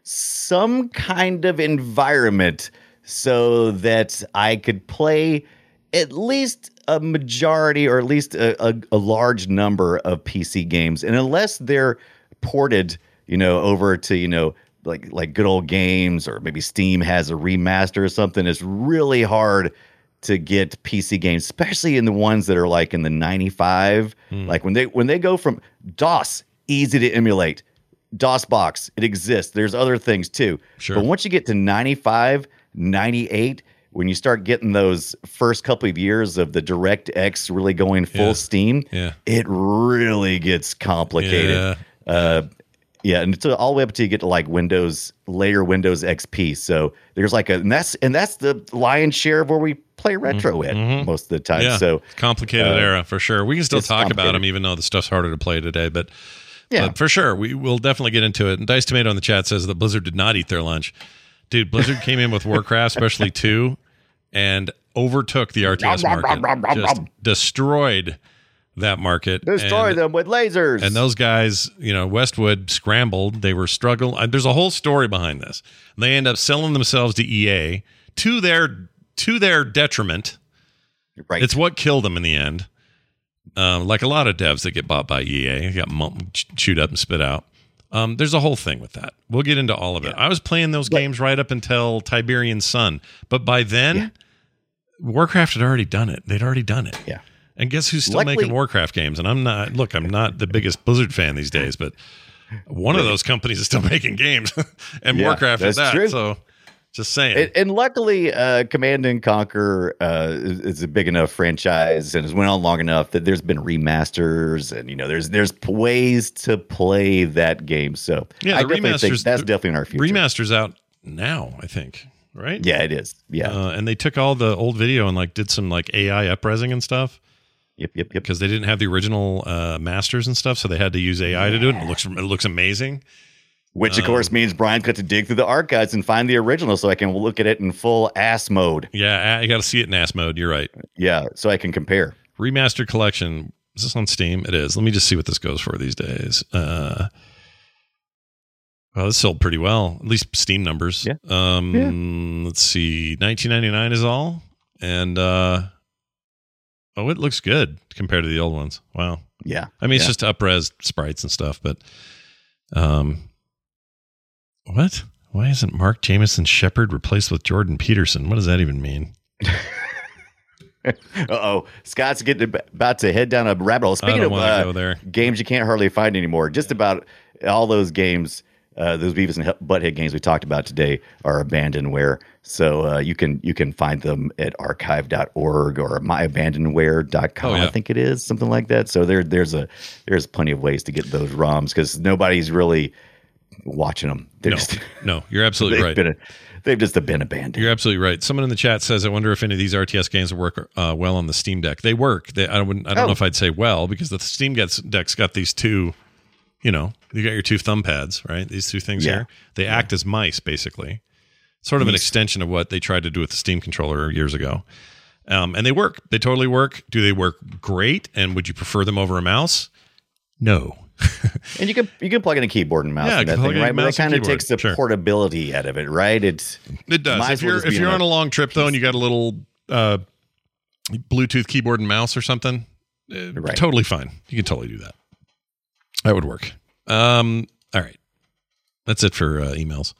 some kind of environment so that I could play at least a majority or at least a, a, a large number of PC games. And unless they're ported, you know, over to, you know, like like good old games or maybe Steam has a remaster or something, it's really hard to get PC games, especially in the ones that are like in the 95. Hmm. Like when they when they go from DOS, easy to emulate. DOS box, it exists. There's other things too. Sure. But once you get to 95, 98, when you start getting those first couple of years of the DirectX really going full Yeah. steam, Yeah. it really gets complicated. Yeah. Uh, yeah, and it's all the way up until you get to like Windows later Windows XP. So there's like a and that's and that's the lion's share of where we play retro at most of the time. Mm-hmm. Yeah. So complicated uh, era for sure. We can still talk about them, even though the stuff's harder to play today. But Yeah. but for sure, we will definitely get into it. And Dice Tomato in the chat says that Blizzard did not eat their lunch. Dude, Blizzard came in with Warcraft, especially two, and overtook the RTS market, just destroyed that market. destroy and, them with lasers. And those guys, you know, Westwood scrambled. They were struggling. uh, There's a whole story behind this. They end up selling themselves to EA to their to their detriment. right. It's what killed them in the end. Um, like a lot of devs that get bought by EA, got chewed up and spit out. Um, there's a whole thing with that. We'll get into all of it. I was playing those games right up until Tiberian Sun, but by then, Warcraft had already done it. They'd already done it. Yeah. And guess who's still Luckily- making Warcraft games? And I'm not. Look, I'm not the biggest Blizzard fan these days, but one of those companies is still making games, and Yeah, Warcraft is that. true. So, just saying. And, and luckily, uh, Command and Conquer uh, is, is a big enough franchise and has went on long enough that there's been remasters and you know there's there's ways to play that game. So yeah, I definitely think remasters. that's definitely in our future. Remasters out now, I think. Right? Yeah, it is. Yeah. Uh, and they took all the old video and like did some like AI uprising and stuff yep. Yep. Yep. because they didn't have the original uh, masters and stuff, so they had to use AI to do it. And it looks it looks amazing. Which of course means Brian's got to dig through the archives and find the original so I can look at it in full ass mode. Yeah, I got to see it in ass mode. You're right. Yeah, so I can compare. Remastered collection. Is this on Steam? It is. Let me just see what this goes for these days. Uh, well, this sold pretty well, at least Steam numbers. Yeah. Um, let's see, 19.99 is all, and uh, oh, it looks good compared to the old ones. Wow. Yeah. I mean, it's just upres sprites and stuff, but um, what? Why isn't Mark Jameson Shepard replaced with Jordan Peterson? What does that even mean? Uh oh, Scott's getting about to head down a rabbit hole. Speaking of uh, games you can't hardly find anymore, just about all those games, uh, those Beavis and Butthead games we talked about today are abandonware. So uh, you can you can find them at archive.org or myabandonware.com. Oh, yeah. I think it is something like that. So there there's a there's plenty of ways to get those ROMs because nobody's really watching them. They're No, just no, you're absolutely they've right. been they've just been abandoned. You're absolutely right. Someone in the chat says, "I wonder if any of these RTS games will work uh, well on the Steam Deck." They work. They, I wouldn't. I don't Oh. know if I'd say well because the Steam gets, Deck's got these two. You know, you got your two thumb pads, right? These two things Yeah. here. They act as mice, basically. Sort of an extension of what they tried to do with the Steam controller years ago. Um, and they work. They totally work. Do they work great? And would you prefer them over a mouse? No. And you can you can plug in a keyboard and mouse Yeah, you that thing, right? But that kind of takes the sure. portability out of it, right? It It does. If you're if you're on a long trip though, and you got a little uh, Bluetooth keyboard and mouse or something, uh, Right. totally fine. You can totally do that. That would work. Um, all right, that's it for uh, emails.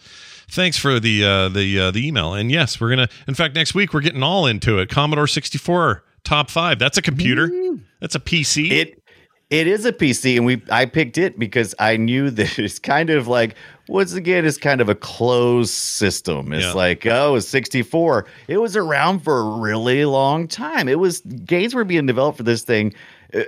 Thanks for the uh, the uh, the email. And yes, we're gonna. In fact, next week we're getting all into it. Commodore 64 top five. That's a computer. That's a PC. It it is a PC, and we I picked it because I knew that it's kind of like once again it's kind of a closed system. It's Yeah. like oh, it's 64. It was around for a really long time. It was games were being developed for this thing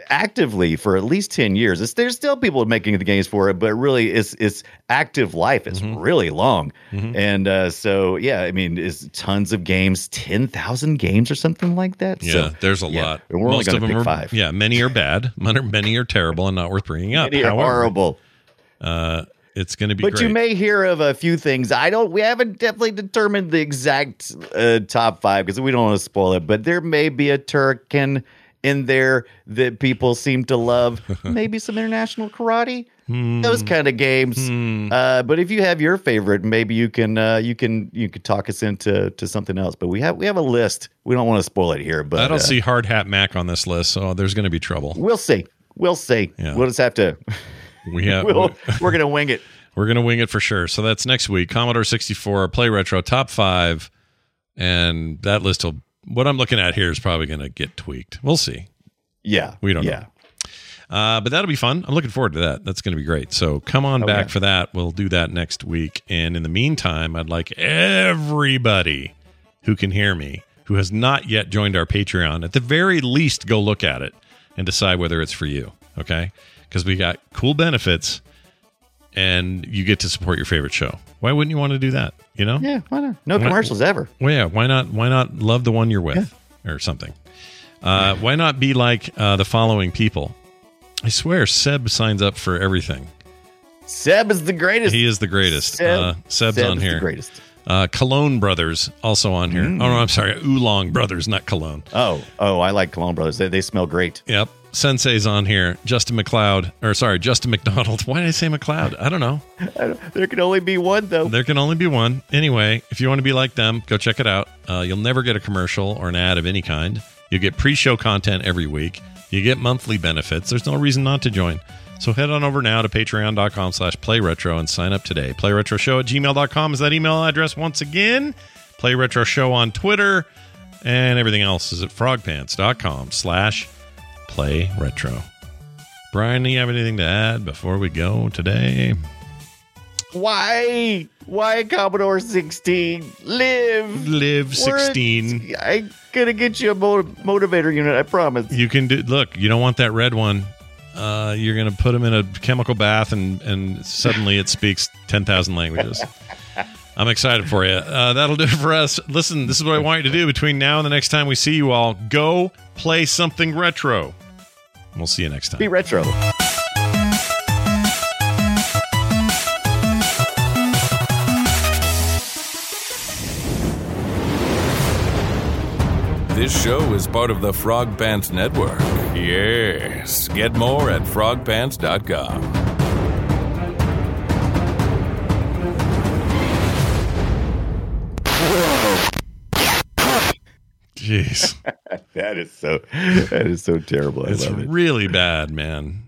actively for at least 10 years. It's, there's still people making the games for it, but really it's it's active life. It's Mm-hmm. really long. And uh, so yeah, I mean, it's tons of games, 10,000 games or something like that. Yeah, So, there's a yeah, lot. and We're only Most going of them pick are five. yeah. Many are bad. Many are, terrible and not worth bringing up. Many are However, horrible. Uh, it's going to be. But you may hear of a few things. I don't. We haven't definitely determined the exact uh, top five because we don't want to spoil it. But there may be a Turrican in there that people seem to love. Maybe some international karate. Those Hmm. kind of games. Uh, but if you have your favorite, maybe you can uh, you can you could talk us into to something else. But we have we have a list. We don't want to spoil it here. But I don't uh, see Hard Hat Mack on this list, so there's going to be trouble. We'll see. We'll see. Yeah. We'll just have to. We have. we'll, we're gonna wing it. We're going to wing it for sure. So that's next week. Commodore 64, Play Retro, top five. And that list will, what I'm looking at here is probably going to get tweaked. We'll see. Yeah. We don't yeah. know. Uh, but that'll be fun. I'm looking forward to that. That's going to be great. So come on Oh, back yeah. for that. We'll do that next week. And in the meantime, I'd like everybody who can hear me, who has not yet joined our Patreon, at the very least, go look at it and decide whether it's for you. Okay. Because we got cool benefits and you get to support your favorite show. Why wouldn't you want to do that? You know? Yeah. Why not? No Why- commercials ever. Well, yeah. Why not? Why not love the one you're with or something? Uh, why not be like uh, the following people? I swear, Seb signs up for everything. Seb is the greatest. He is the greatest. Seb- uh, Seb's Seb on is the here. greatest. Uh, Cologne Brothers also on here. Mm. Oh no, I'm sorry, Oolong Brothers, not Cologne. Oh, oh, I like Cologne Brothers. They, they smell great. Yep. Sensei's on here. Justin McLeod, or sorry, Justin McDonald. Why did I say McLeod? I don't know. There can only be one though. There can only be one. Anyway, if you want to be like them, go check it out. Uh, you'll never get a commercial or an ad of any kind. You get pre-show content every week. You get monthly benefits. There's no reason not to join. So head on over now to patreon.com slash playretro and sign up today. Playretroshow at gmail.com is that email address once again. Playretroshow on Twitter. And everything else is at frogpants.com slash playretro. Brian, do you have anything to add before we go today? Why? Why Commodore 16? Live. Live We're- 16. I gonna get you a motiv- motivator unit. I promise. You can do. Look, you don't want that red one. Uh, you're going to put them in a chemical bath, and and suddenly it speaks ten thousand languages. I'm excited for you. Uh, that'll do it for us. Listen, this is what I want you to do between now and the next time we see you all. Go play something retro. We'll see you next time. Be retro. This show is part of the Frog Pants Network. Yes. Get more at frogpants.com. Jeez, that is so. That is so terrible. I it's love it. really bad, man.